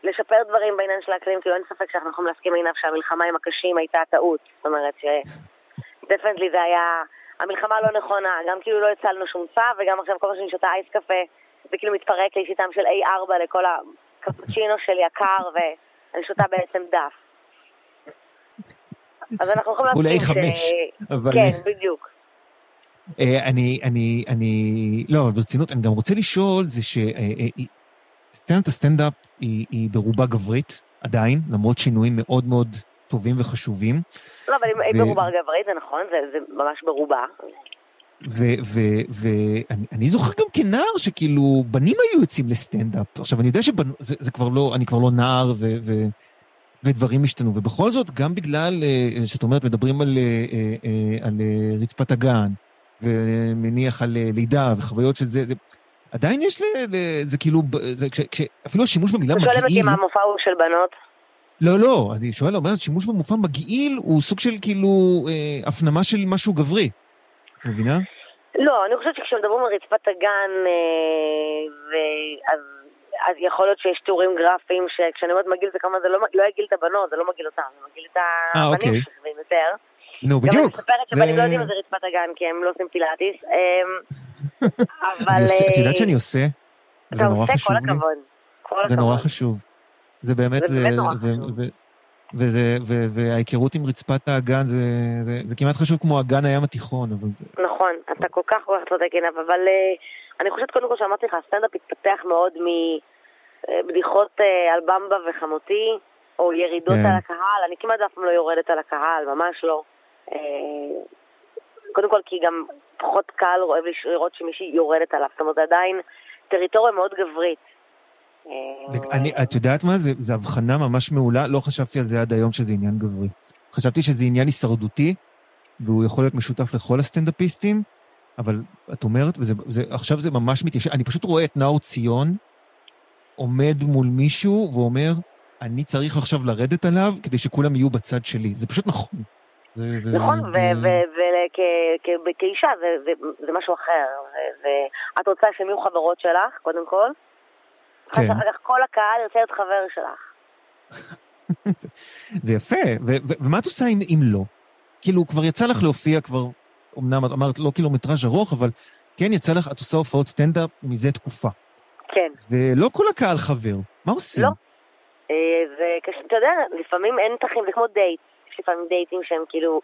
C: לשפר דברים בעניין של האקלים, כאילו אין ספק שאנחנו יכולים להסכים עיניו שהמלחמה עם הקשים הייתה טעות. זאת אומרת שדפנטלי זה היה... המלחמה לא נכונה, גם כאילו לא הצלנו שום צו, וגם עכשיו כל פעם שאני שותה אייס קפה, זה כאילו מתפרק לי שיטם של A4 לכל הקפוצ'ינו שלי הקר, ואני שותה בעצם דף. אז אנחנו יכולים
A: להסכים. אולי חמש,
C: אבל... כן, בדיוק.
A: אה, אני, אני, אני, לא, אבל ברצינות, אני גם רוצה לשאול, זה שסצנת אה, אה, הסטנדאפ היא, היא ברובה גברית, עדיין, למרות שינויים מאוד מאוד טובים וחשובים.
C: לא, אבל היא ברובה גברית, זה נכון, זה, זה ממש ברובה.
A: ואני זוכר גם כנער שכאילו בנים היו יוצאים לסטנדאפ. עכשיו, אני יודע שזה כבר לא, אני כבר לא נער ו, ו, ודברים השתנו. ובכל זאת, גם בגלל אה, שאת אומרת, מדברים על, אה, אה, על רצפת הגן, ומניח על לידה וחוויות של זה, זה עדיין יש, זה כאילו, זה, כש, כש, אפילו השימוש במילה מגעיל... אתה שואל אותי
C: מה המופע הוא של בנות?
A: לא, לא, אני שואל, אומר, שימוש במופע מגעיל הוא סוג של כאילו אה, הפנמה של משהו גברי. את מבינה?
C: לא, אני חושבת שכשמדברים על רצפת הגן, אז, אז יכול להיות שיש תיאורים גרפיים, שכשאני אומרת מגעיל זה כמה זה לא, לא יגעיל את הבנות, זה לא מגעיל אותם, זה מגעיל את הבנים אוקיי. שכבים יותר.
A: נו, בדיוק. גם אני
C: מספרת שבנים לא יודעים מה זה רצפת הגן, כי הם לא עושים פילאטיס.
A: אבל... את יודעת שאני עושה?
C: זה נורא חשוב לי. אתה עושה, כל הכבוד.
A: זה נורא חשוב. זה באמת,
C: זה באמת נורא חשוב.
A: וזה, ו, וההיכרות עם רצפת האגן זה, זה, זה כמעט חשוב כמו אגן הים התיכון, אבל זה...
C: נכון, אתה כל כך כל כך צודק עינב, אבל אני חושבת קודם כל שאמרתי לך, הסטנדאפ התפתח מאוד מבדיחות uh, על במבה וחמותי, או ירידות. כן. על הקהל, אני כמעט אף פעם לא יורדת על הקהל, ממש לא. Uh, קודם כל כי גם פחות קהל אוהב לראות שמישהי יורדת עליו, זאת אומרת, עדיין טריטוריה מאוד גברית.
A: אני, את יודעת מה? זו הבחנה ממש מעולה, לא חשבתי על זה עד היום שזה עניין גברי. חשבתי שזה עניין הישרדותי, והוא יכול להיות משותף לכל הסטנדאפיסטים, אבל את אומרת, ועכשיו זה ממש מתיישב, אני פשוט רואה את נאור ציון עומד מול מישהו ואומר, אני צריך עכשיו לרדת עליו כדי שכולם יהיו בצד שלי. זה פשוט נכון.
C: נכון, וכאישה זה משהו אחר. ואת רוצה שהם יהיו חברות שלך, קודם כל, כן. אחר כך כל הקהל ירצה להיות חבר שלך.
A: זה יפה, ומה את עושה אם, אם לא? כאילו, כבר יצא לך להופיע כבר, אמנם את אמרת לא קילומטראז' ארוך, אבל כן יצא לך, את עושה הופעות סטנדאפ מזה תקופה.
C: כן.
A: ולא כל הקהל חבר, מה עושים?
C: לא. וכש, אתה יודע, לפעמים אין תחים, זה כמו דייט. יש לפעמים דייטים שהם כאילו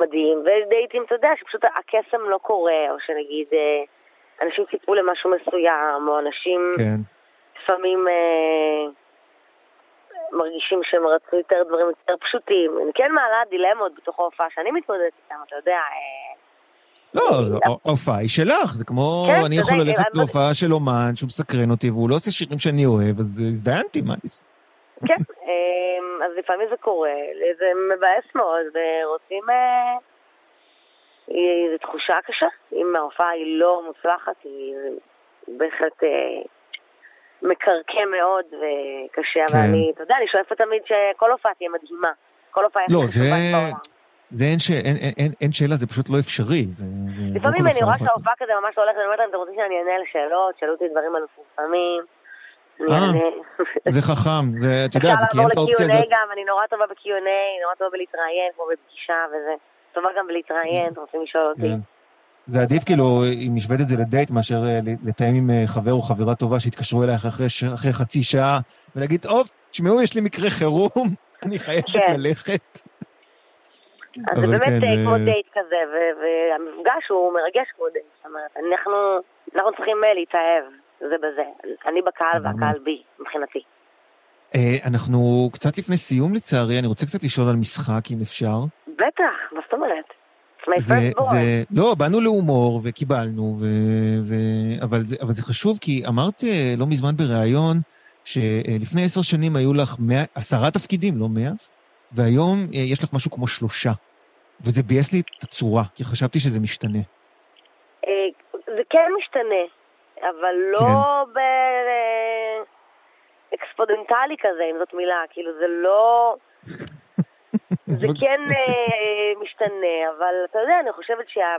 C: מדהים, ויש דייטים, אתה יודע, שפשוט הקסם לא קורה, או שנגיד אה, אנשים ציפו למשהו מסוים, או אנשים... כן. לפעמים אה, מרגישים שהם רצו יותר דברים יותר פשוטים. אני כן מעלה דילמות בתוך ההופעה שאני מתמודדת איתן, אתה יודע. אה,
A: לא, ההופעה היא שלך, זה כמו, כן, אני יכול ללכת להופעה של אומן שהוא מסקרן אותי והוא לא עושה שירים שאני אוהב, אז הזדיינתי, מה אני...
C: כן, אה, אז לפעמים זה קורה, זה מבאס מאוד, ורוצים... זו תחושה קשה, אם ההופעה היא לא מוצלחת, היא בהחלט מקרקע מאוד וקשה, אבל כן. אני, אתה יודע, אני שואפת תמיד שכל הופעה תהיה מדהימה. כל הופעה
A: לא, זה... זה אין, ש... אין, אין, אין, אין שאלה, זה פשוט לא אפשרי. זה,
C: לא לפעמים אני רואה שההופעה כזה ממש לא הולכת, אני אומרת להם, אתם רוצים שאני אענה על שאלות, שאלו אותי דברים על מפורסמים.
A: אה, זה חכם, זה, את יודעת, זה כי אין את האופציה הזאת.
C: אפשר לעבור ל-Q&A גם, אני נורא טובה ב-Q&A, נורא טובה בלהתראיין, כמו בפגישה וזה. טובה גם בלהתראיין, אתם רוצים לשאול אותי.
A: זה עדיף כאילו, אם השווית את זה לדייט, מאשר אה, לתאם עם אה, חבר או חברה טובה שיתקשרו אלייך אחרי, אחרי חצי שעה, ולהגיד, טוב, תשמעו, יש לי מקרה חירום, אני חייבת כן. ללכת.
C: אז זה באמת כן, אה, כמו דייט כזה, והמפגש הוא מרגש כמו דייט. זאת אומרת, אנחנו, אנחנו צריכים להתאהב זה בזה. אני בקהל והקהל בי, מבחינתי.
A: אנחנו קצת לפני סיום לצערי, אני רוצה קצת לשאול על משחק, אם אפשר.
C: בטח, מה זאת אומרת?
A: זה, זה, לא, באנו להומור וקיבלנו, ו, ו, אבל, זה, אבל זה חשוב כי אמרת אה, לא מזמן בריאיון שלפני עשר שנים היו לך מאה, עשרה תפקידים, לא מאה, והיום אה, יש לך משהו כמו שלושה. וזה ביאס לי את הצורה, כי חשבתי שזה משתנה.
C: אה, זה כן משתנה, אבל לא כן. ב exponentially כזה, אם זאת מילה, כאילו זה לא... זה כן אה, משתנה, אבל אתה יודע, אני חושבת שה...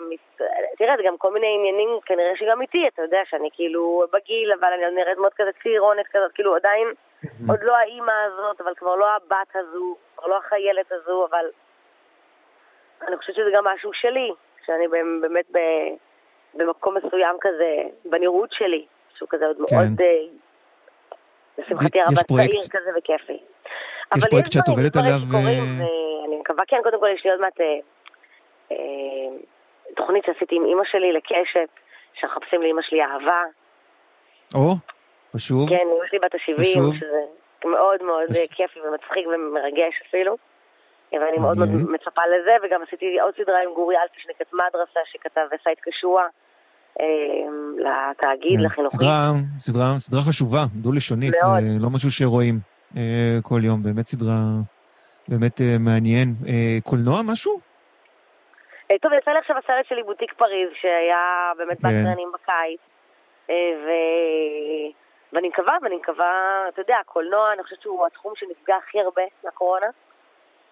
C: תראה, זה גם כל מיני עניינים, כנראה שגם איתי, אתה יודע שאני כאילו בגיל, אבל אני נראית מאוד כזה צעירונת כזאת, כאילו עדיין עוד לא האימא הזאת, אבל כבר לא הבת הזו, כבר לא החיילת הזו, אבל אני חושבת שזה גם משהו שלי, שאני באמת במקום מסוים כזה, בנראות שלי, שהוא כזה עוד כן. מאוד, אה, לשמחתי הרבה צעיר כזה וכיפי.
A: יש פרויקט שאת עובדת עליו...
C: אה, אני מקווה, כן, קודם כל יש לי עוד מעט אה, אה, תוכנית שעשיתי עם אימא שלי לקשת, שמחפשים לאימא שלי אהבה.
A: או, חשוב.
C: כן, אימא שלי בת ה-70, שזה מאוד מאוד כיפי ומצחיק ומרגש אפילו. ואני מאוד מאוד מצפה לזה, וגם עשיתי עוד סדרה עם גורי אלפי שנקראת מדרסה, שכתב סייד קשוע. לתאגיד, כן, לחינוכית.
A: סדרה חשובה, דו-לשונית, לא משהו שרואים. אה, כל יום, באמת סדרה, באמת אה, מעניין. אה, קולנוע, משהו?
C: טוב, יצא לי עכשיו הסרט שלי בוטיק פריז, שהיה באמת כן. באקרנים בקיץ. ו... ואני מקווה, ואני מקווה, אתה יודע, הקולנוע, אני חושבת שהוא התחום שנפגע הכי הרבה מהקורונה.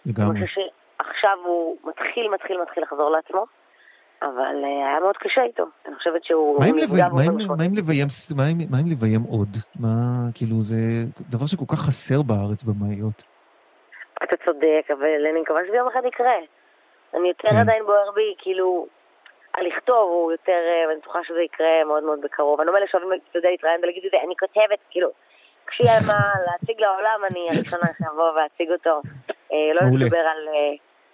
A: לגמרי.
C: אני חושבת שעכשיו הוא מתחיל, מתחיל, מתחיל לחזור לעצמו. אבל uh, היה מאוד קשה איתו. אני חושבת שהוא...
A: מה עם לביים עוד? מה, כאילו, זה דבר שכל כך חסר בארץ במאיות.
C: אתה צודק, אבל אני מקווה שזה יום אחד יקרה. אני יותר כן. עדיין בוער בי, כאילו, הלכתוב הוא יותר, אה, ואני בטוחה שזה יקרה מאוד מאוד בקרוב. אני אומרת שאוהבים, אתה יודע, להתראיין ולהגיד את זה, אני כותבת, כאילו, כשיהיה מה להציג לעולם, אני הראשונה שאבוא ואציג אותו. אה, לא לדבר על אה,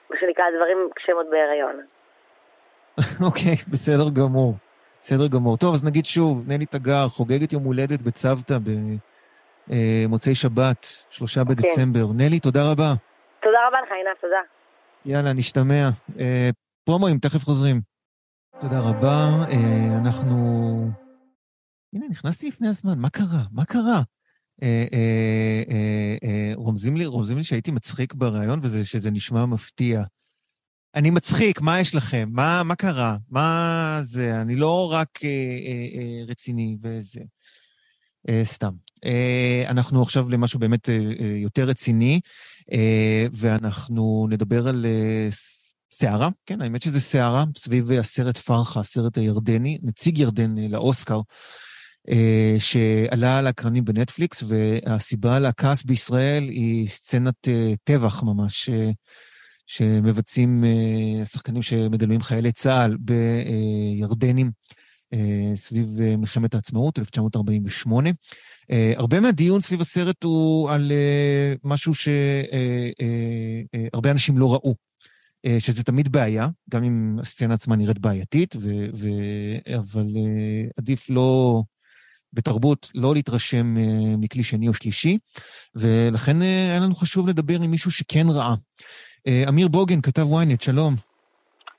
C: מה שנקרא דברים כשהם עוד בהיריון.
A: אוקיי, בסדר גמור. בסדר גמור. טוב, אז נגיד שוב, נלי תגר חוגגת יום הולדת בצוותא במוצאי שבת, שלושה אוקיי. בדצמבר. נלי, תודה רבה.
C: תודה רבה לך, עינת, תודה.
A: יאללה, נשתמע. פרומואים, תכף חוזרים. תודה רבה. אנחנו... הנה, נכנסתי לפני הזמן, מה קרה? מה קרה? אה, אה, אה, רומזים לי, רומזים לי שהייתי מצחיק בריאיון ושזה נשמע מפתיע. אני מצחיק, מה יש לכם? מה, מה קרה? מה זה? אני לא רק רציני וזה. סתם. אנחנו עכשיו למשהו באמת יותר רציני, ואנחנו נדבר על סערה, כן, האמת שזה סערה, סביב הסרט פרחה, הסרט הירדני, נציג ירדן לאוסקר. אה, שעלה על הקרנים בנטפליקס, והסיבה לכעס בישראל היא סצנת אה, טבח ממש, אה, שמבצעים השחקנים שמגלמים חיילי צה"ל בירדנים סביב מלחמת העצמאות, 1948. הרבה מהדיון סביב הסרט הוא על משהו שהרבה אנשים לא ראו. שזה תמיד בעיה, גם אם הסצנה עצמה נראית בעייתית, ו- ו- אבל עדיף לא בתרבות לא להתרשם אה, מכלי שני או שלישי, ולכן אה, היה לנו חשוב לדבר עם מישהו שכן ראה. אה, אמיר בוגן, כתב ynet, שלום.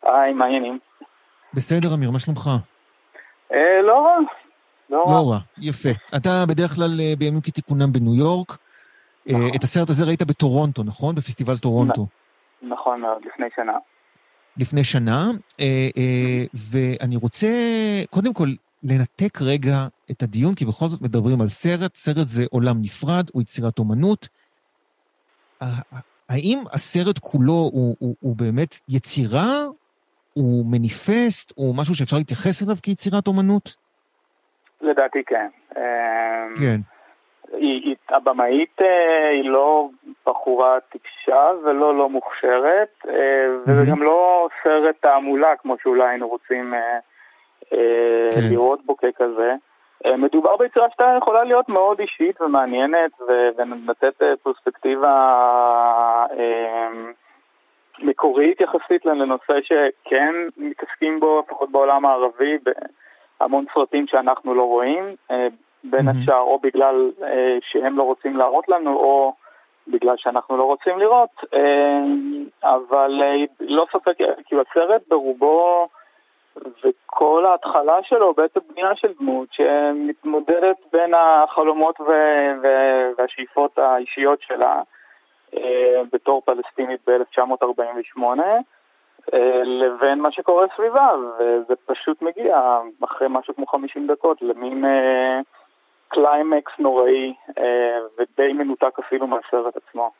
D: היי, מה העניינים?
A: בסדר, אמיר, מה שלומך?
D: אה, לא רע.
A: לא רע. לא רע, יפה. אתה בדרך כלל בימים כתיקונם בניו יורק. נכון. את הסרט הזה ראית בטורונטו, נכון? בפסטיבל טורונטו.
D: נכון מאוד, לפני שנה.
A: לפני שנה, ואני רוצה, קודם כל, לנתק רגע את הדיון, כי בכל זאת מדברים על סרט, סרט זה עולם נפרד, הוא יצירת אומנות. האם הסרט כולו הוא, הוא, הוא באמת יצירה? הוא מניפסט? הוא משהו שאפשר להתייחס אליו כיצירת אומנות?
D: לדעתי כן.
A: כן.
D: היא, היא, הבמאית אה, היא לא בחורה טיפשה ולא לא מוכשרת, mm-hmm. וזה גם לא סרט תעמולה כמו שאולי היינו רוצים אה, כן. לראות בו ככזה. אה, מדובר ביצירה שאתה יכולה להיות מאוד אישית ומעניינת ולתת אה, פרספקטיבה אה, מקורית יחסית לנושא שכן מתעסקים בו, לפחות בעולם הערבי, בהמון סרטים שאנחנו לא רואים, בין השאר או בגלל שהם לא רוצים להראות לנו או בגלל שאנחנו לא רוצים לראות, אבל לא ספק, כי הסרט ברובו וכל ההתחלה שלו בעצם בנייה של דמות שמתמודדת בין החלומות ו- ו- והשאיפות האישיות שלה אה, בתור פלסטינית ב-1948 אה, לבין מה שקורה סביבה, וזה פשוט מגיע אחרי משהו כמו 50 דקות למין אה, קליימקס נוראי ודי מנותק אפילו מהסרט עצמו.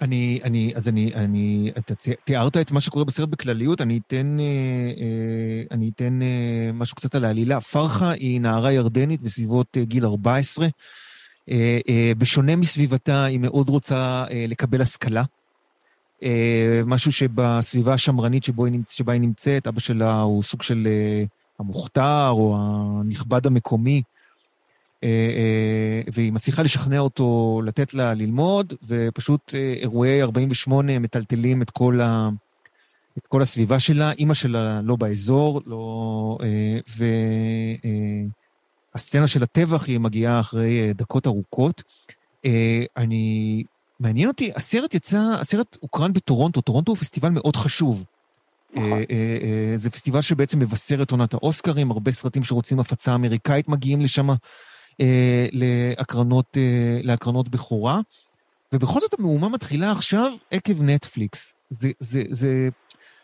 A: אני, אני, אז אני, אני, אתה תיארת את מה שקורה בסרט בכלליות, אני אתן, אה, אה, אני אתן אה, משהו קצת על העלילה. פרחה היא נערה ירדנית בסביבות גיל 14. בשונה מסביבתה, היא מאוד רוצה לקבל השכלה. משהו שבסביבה השמרנית שבו היא נמצ... שבה היא נמצאת, אבא שלה הוא סוג של המוכתר או הנכבד המקומי. אה, אה, והיא מצליחה לשכנע אותו לתת לה ללמוד, ופשוט אה, אירועי 48 מטלטלים את כל, ה, את כל הסביבה שלה. אימא שלה לא באזור, לא... והסצנה של הטבח היא מגיעה אחרי דקות ארוכות. אני... מעניין אותי, הסרט יצא, הסרט הוקרן בטורונטו, טורונטו הוא פסטיבל מאוד חשוב. נכון. זה פסטיבל שבעצם מבשר את עונת האוסקרים, הרבה סרטים שרוצים הפצה אמריקאית מגיעים לשם. אה, להקרנות, אה, להקרנות בכורה. ובכל זאת המהומה מתחילה עכשיו עקב נטפליקס. זה, זה, זה,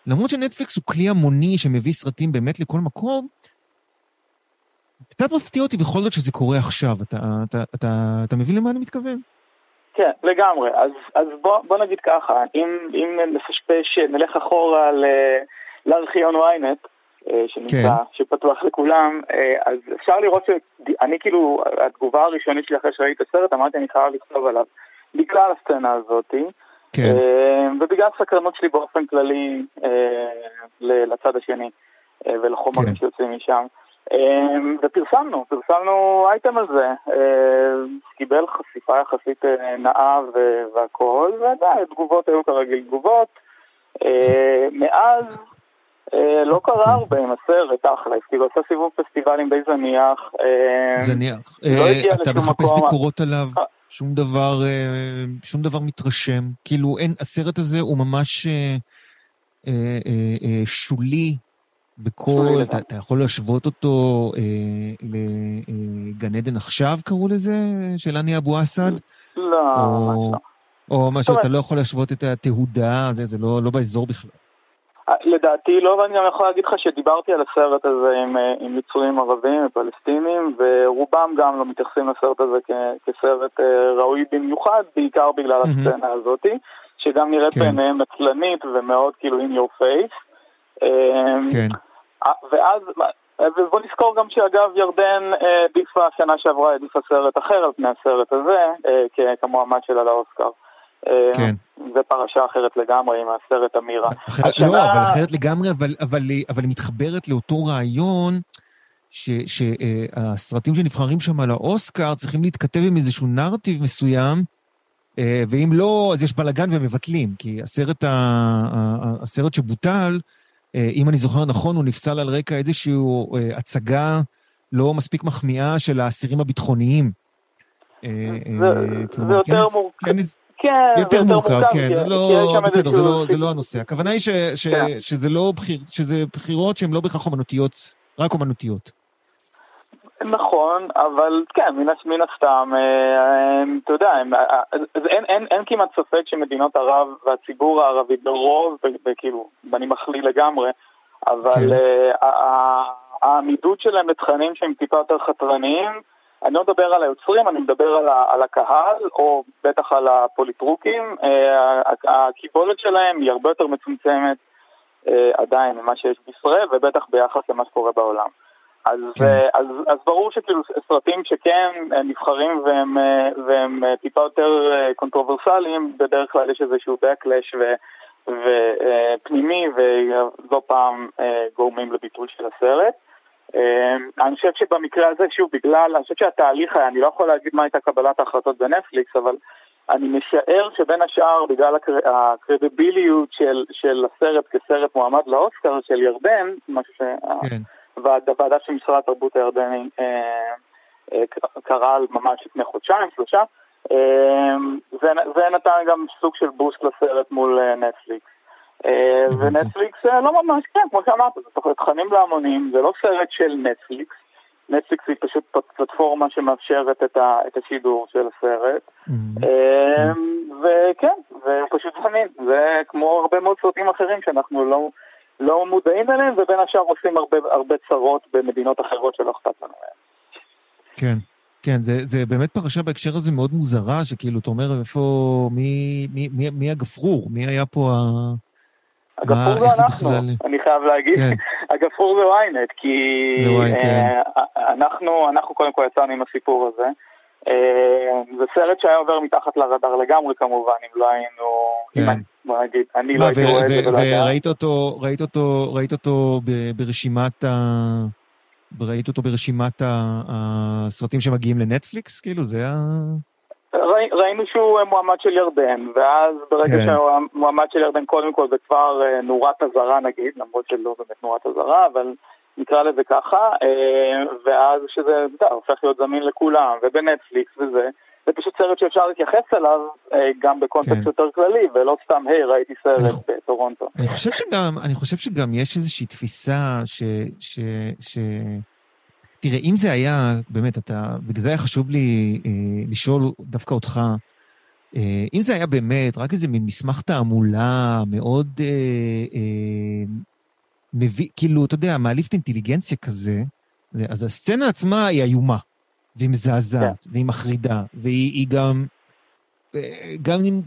A: למרות שנטפליקס הוא כלי המוני שמביא סרטים באמת לכל מקום, קצת מפתיע אותי בכל זאת שזה קורה עכשיו. אתה, אתה, אתה, אתה מבין למה אני מתכוון?
D: כן, לגמרי. אז, אז בוא, בוא נגיד ככה, אם, אם נפשפש, נלך אחורה ל, לארכיון ynet, שנמצא, כן. שפתוח לכולם, אז אפשר לראות שאני כאילו, התגובה הראשונית שלי אחרי שראיתי את הסרט, אמרתי אני חייב לכתוב עליו, בגלל הסצנה הזאתי. כן. ובגלל הסקרנות שלי באופן כללי לצד השני ולחומרים כן. שיוצאים משם. ופרסמנו, פרסמנו אייטם על זה, קיבל חשיפה יחסית אה, נאה והכל, ועדיין תגובות היו כרגיל תגובות. מאז אה, לא קרה הרבה עם הסרט, תכלס, כאילו עושה סיבוב פסטיבלים די זניח.
A: זניח. לא אתה מחפש ביקורות עליו? שום דבר, שום דבר מתרשם. כאילו, אין, הסרט הזה הוא ממש שולי בכל, אתה, אתה יכול להשוות אותו אה, לגן עדן עכשיו, קראו לזה, של אני אבו אסד?
D: לא, או,
A: לא. או משהו, אתה לא יכול להשוות את התהודה, זה, זה לא, לא באזור בכלל.
D: לדעתי לא, ואני גם יכול להגיד לך שדיברתי על הסרט הזה עם, אה, עם יצורים ערבים ופלסטינים, ורובם גם לא מתייחסים לסרט הזה כ, כסרט אה, ראוי במיוחד, בעיקר בגלל mm-hmm. הסצנה הזאתי, שגם נראית כן. בעיניהם עצלנית ומאוד כאילו in your face. כן. אה, ואז, ובוא נזכור גם שאגב ירדן העדיפה אה, שנה שעברה, העדיפה סרט אחר על פני הסרט הזה, כמועמד שלה לאוסקר. כן. זה פרשה אחרת לגמרי עם הסרט אמירה.
A: אחרת, השנה... לא, אבל אחרת לגמרי, אבל, אבל, אבל היא מתחברת לאותו רעיון שהסרטים שנבחרים שם על האוסקר צריכים להתכתב עם איזשהו נרטיב מסוים, ואם לא, אז יש בלאגן ומבטלים, כי הסרט, הסרט שבוטל, אה, אם אני זוכר נכון, הוא נפסל על רקע איזושהי אה, הצגה לא מספיק מחמיאה של האסירים הביטחוניים.
D: אה, זה יותר מורכב. כן,
A: כן, יותר מורכב, כן. לא, בסדר, לא, זה לא הנושא. הכוונה היא כן. שזה לא שזה בחירות שהן לא בהכרח אומנותיות, רק אומנותיות.
D: נכון, אבל כן, מן, מן הסתם, אה, אתה יודע, אה, אין, אין, אין כמעט ספק שמדינות ערב והציבור הערבי ברוב, וכאילו, ואני מכליל לגמרי, אבל כן. אה, העמידות שלהם לתכנים שהם טיפה יותר חתרניים, אני לא מדבר על היוצרים, אני מדבר על, על הקהל, או בטח על הפוליטרוקים, הקיבולת שלהם היא הרבה יותר מצומצמת עדיין ממה שיש בישראל, ובטח ביחס למה שקורה בעולם. אז, כן. אה, אז, אז ברור שכאילו סרטים שכן נבחרים והם, אה, והם אה, טיפה יותר קונטרוברסליים, בדרך כלל יש איזשהו backlash ו, ופנימי ולא פעם גורמים לביטול של הסרט. אני חושב שבמקרה הזה, שוב, בגלל, אני חושב שהתהליך היה, אני לא יכול להגיד מה הייתה קבלת ההחלטות בנטפליקס, אבל אני משער שבין השאר, בגלל הקרדיביליות של, של הסרט כסרט מועמד לאוסקר של ירדן, משהו ש... כן. והוועדה של משרד התרבות הירדני אה, אה, קרה ממש לפני חודשיים, שלושה, אה, זה נתן גם סוג של בוסט לסרט מול נטפליקס. ונטפליקס לא ממש, כן, כמו שאמרת, זה תכנים להמונים, זה לא סרט של נטפליקס, נטפליקס היא פשוט פלטפורמה שמאפשרת את השידור של הסרט. וכן, זה פשוט זמין, זה כמו הרבה מאוד סרטים אחרים שאנחנו לא... לא מודעים אליהם, ובין השאר עושים הרבה, הרבה צרות במדינות אחרות שלא אכפת לנו מהן.
A: כן. כן, זה, זה באמת פרשה בהקשר הזה מאוד מוזרה, שכאילו, אתה אומר, איפה, מי, מי, מי, מי הגפרור? מי היה פה ה...
D: הגפרור זה אנחנו. אני חייב להגיד. כן. הגפרור זה ynet, כי זה כן. אה, אנחנו, אנחנו קודם כל יצאנו עם הסיפור הזה. אה, זה סרט שהיה עובר מתחת לרדאר לגמרי כמובן, אם לא היינו... כן. בוא נגיד, אני לא הייתי רואה את זה ולדעת. וראית אותו,
A: ראית אותו, ראית אותו ברשימת ה... ראית אותו ברשימת הסרטים שמגיעים לנטפליקס? כאילו, זה ה...
D: ראינו שהוא מועמד של ירדן, ואז ברגע כן. שהוא מועמד של ירדן, קודם כל זה כבר אה, נורת אזהרה נגיד, למרות שלא באמת נורת אזהרה, אבל נקרא לזה ככה, אה, ואז שזה, יודע, הופך להיות זמין לכולם, ובנטפליקס וזה, זה פשוט סרט שאפשר להתייחס אליו אה, גם בקונטקסט כן. יותר כללי, ולא סתם, היי, ראיתי סרט אני, בטורונטו.
A: אני חושב שגם, אני חושב שגם יש איזושהי תפיסה ש... ש, ש... תראה, אם זה היה, באמת, אתה, בגלל זה היה חשוב לי אה, לשאול דווקא אותך, אה, אם זה היה באמת רק איזה מין מסמך תעמולה מאוד אה, אה, מביא, כאילו, אתה יודע, מעליף את אינטליגנציה כזה, אז הסצנה עצמה היא איומה. והיא מזעזעת, yeah. והיא מחרידה, והיא גם... גם אם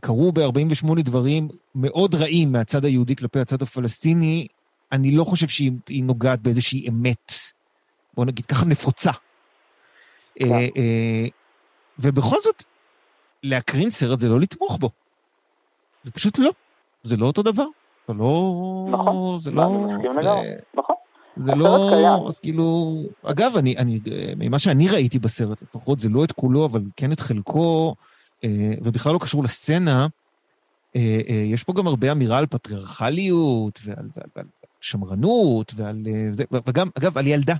A: קרו ב-48 דברים מאוד רעים מהצד היהודי כלפי הצד הפלסטיני, אני לא חושב שהיא נוגעת באיזושהי אמת, בוא נגיד ככה נפוצה. כן. אה, אה, ובכל זאת, להקרין סרט זה לא לתמוך בו. זה פשוט לא. זה לא אותו דבר. זה לא...
D: נכון.
A: זה לא...
D: נכון.
A: זה לא... אז כאילו... אגב, אני, אני, ממה שאני ראיתי בסרט, לפחות זה לא את כולו, אבל כן את חלקו, אה, ובכלל לא קשור לסצנה, יש פה גם הרבה אמירה על פטריארכליות ועל, ועל, ועל שמרנות, ועל... וגם, אגב, על ילדה.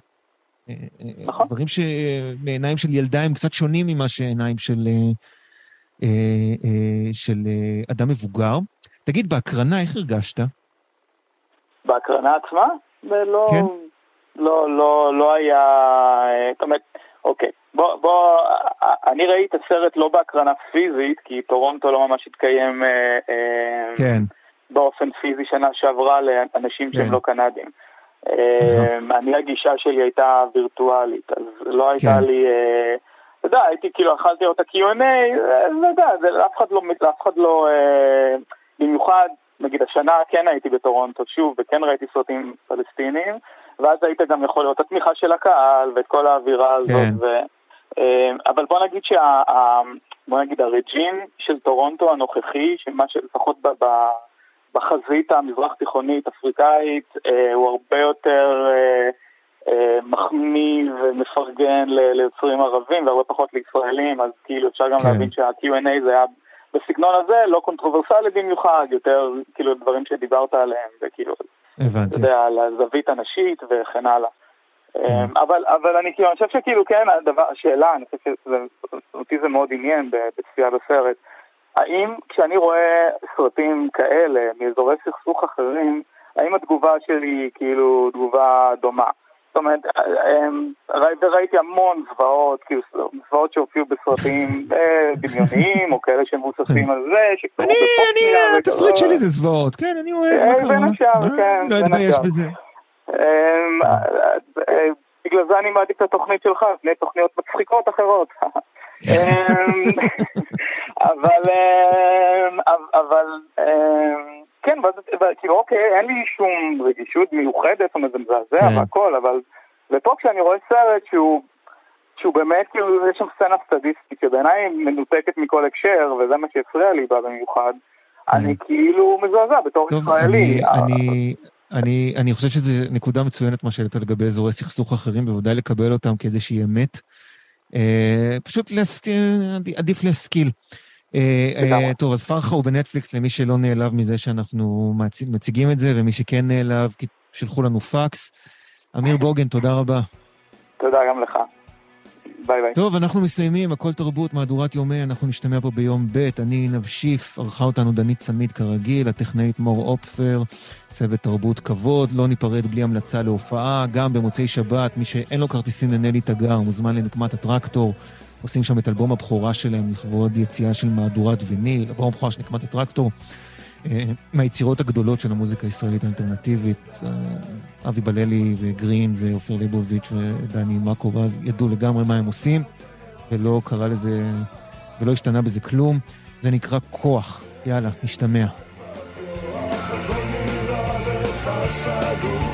A: נכון. דברים שמעיניים של ילדה הם קצת שונים ממה שעיניים של, של אדם מבוגר. תגיד, בהקרנה, איך הרגשת?
D: בהקרנה עצמה? ולא... כן? לא, לא, לא היה... זאת אומרת, אוקיי, בוא, בוא, אני ראיתי את הסרט לא בהקרנה פיזית, כי טורונטו לא ממש התקיים אה, אה,
A: כן.
D: באופן פיזי שנה שעברה לאנשים כן. שהם לא קנדים. אה, אני, הגישה שלי הייתה וירטואלית, אז לא הייתה כן. לי... אתה יודע, הייתי כאילו, אכלתי לראות את ה-Q&A, אתה יודע, לאף אחד לא, לאף אחד לא, במיוחד, נגיד השנה כן הייתי בטורונטו שוב, וכן ראיתי סרטים פלסטינים, ואז היית גם יכול לראות את התמיכה של הקהל ואת כל האווירה הזאת. כן. ו... אמ, אבל בוא נגיד שה... בוא נגיד הרג'ין של טורונטו הנוכחי, שמה שלפחות ב... בחזית המזרח תיכונית אפריקאית, אה, הוא הרבה יותר אה, אה, מחמיא ומפרגן ליוצרים ערבים והרבה פחות לישראלים, אז כאילו אפשר גם כן. להבין שה-Q&A זה היה בסגנון הזה, לא קונטרוברסלי במיוחד, יותר כאילו דברים שדיברת עליהם, וכאילו
A: הבנתי. אתה
D: יודע, על הזווית הנשית וכן הלאה. אמ, אבל, אבל אני כאילו, אני חושב שכאילו כן, הדבר, השאלה, אני חושב שאותי זה מאוד עניין בצפייה בסרט, האם כשאני רואה סרטים כאלה מאזורי סכסוך אחרים, האם התגובה שלי היא כאילו תגובה דומה? זאת אומרת, אמ, וראיתי המון זוועות, כאילו זוועות שהופיעו בסרטים אה, דמיוניים, או כאלה שמבוססים על זה,
A: שקראו בפוסטניה. אני, התפריט שלי זה זוועות, כן, אני אוהב,
D: מה קרה? בין השאר, כן.
A: לא אתבייש בזה.
D: אמ, בגלל זה אני מעדיף את התוכנית שלך, לפני תוכניות מצחיקות אחרות. אמ, אבל, אבל, כן, ואז כאילו אוקיי, אין לי שום רגישות מיוחדת, זאת אומרת זה מזעזע כן. והכל, אבל... ופה כשאני רואה סרט שהוא... שהוא באמת, כאילו, יש שם סצנה סטדיסטית שבעיניי מנותקת מכל הקשר, וזה מה שהפריע לי בה במיוחד. כן. אני כאילו מזועזע בתור ישראלי.
A: אני, אני, אני, חושב שזו נקודה מצוינת מה שהעלית לגבי אזורי סכסוך אחרים, בוודאי לקבל אותם כאיזושהי אמת. אה, פשוט להסתיר, עדיף להשכיל. אה, אה, טוב, אז פרחה הוא בנטפליקס למי שלא נעלב מזה שאנחנו מציגים את זה, ומי שכן נעלב, שלחו לנו פקס. אמיר בוגן, תודה רבה.
D: תודה גם לך. ביי ביי.
A: טוב, אנחנו מסיימים, הכל תרבות, מהדורת יומי, אנחנו נשתמע פה ביום ב', אני נבשיף, ערכה אותנו דנית צמיד כרגיל, הטכנאית מור אופפר, צוות תרבות כבוד, לא ניפרד בלי המלצה להופעה, גם במוצאי שבת, מי שאין לו כרטיסים לנלי תגר, מוזמן לנקמת הטרקטור. עושים שם את אלבום הבכורה שלהם לכבוד יציאה של מהדורת ויניל, אלבום הבכורה של נקמת הטרקטור. מהיצירות הגדולות של המוזיקה הישראלית האלטרנטיבית, אה, אבי בללי וגרין ועופר ליבוביץ' ודני מקוב, אז ידעו לגמרי מה הם עושים, ולא קרה לזה, ולא השתנה בזה כלום. זה נקרא כוח. יאללה, נשתמע. trouble.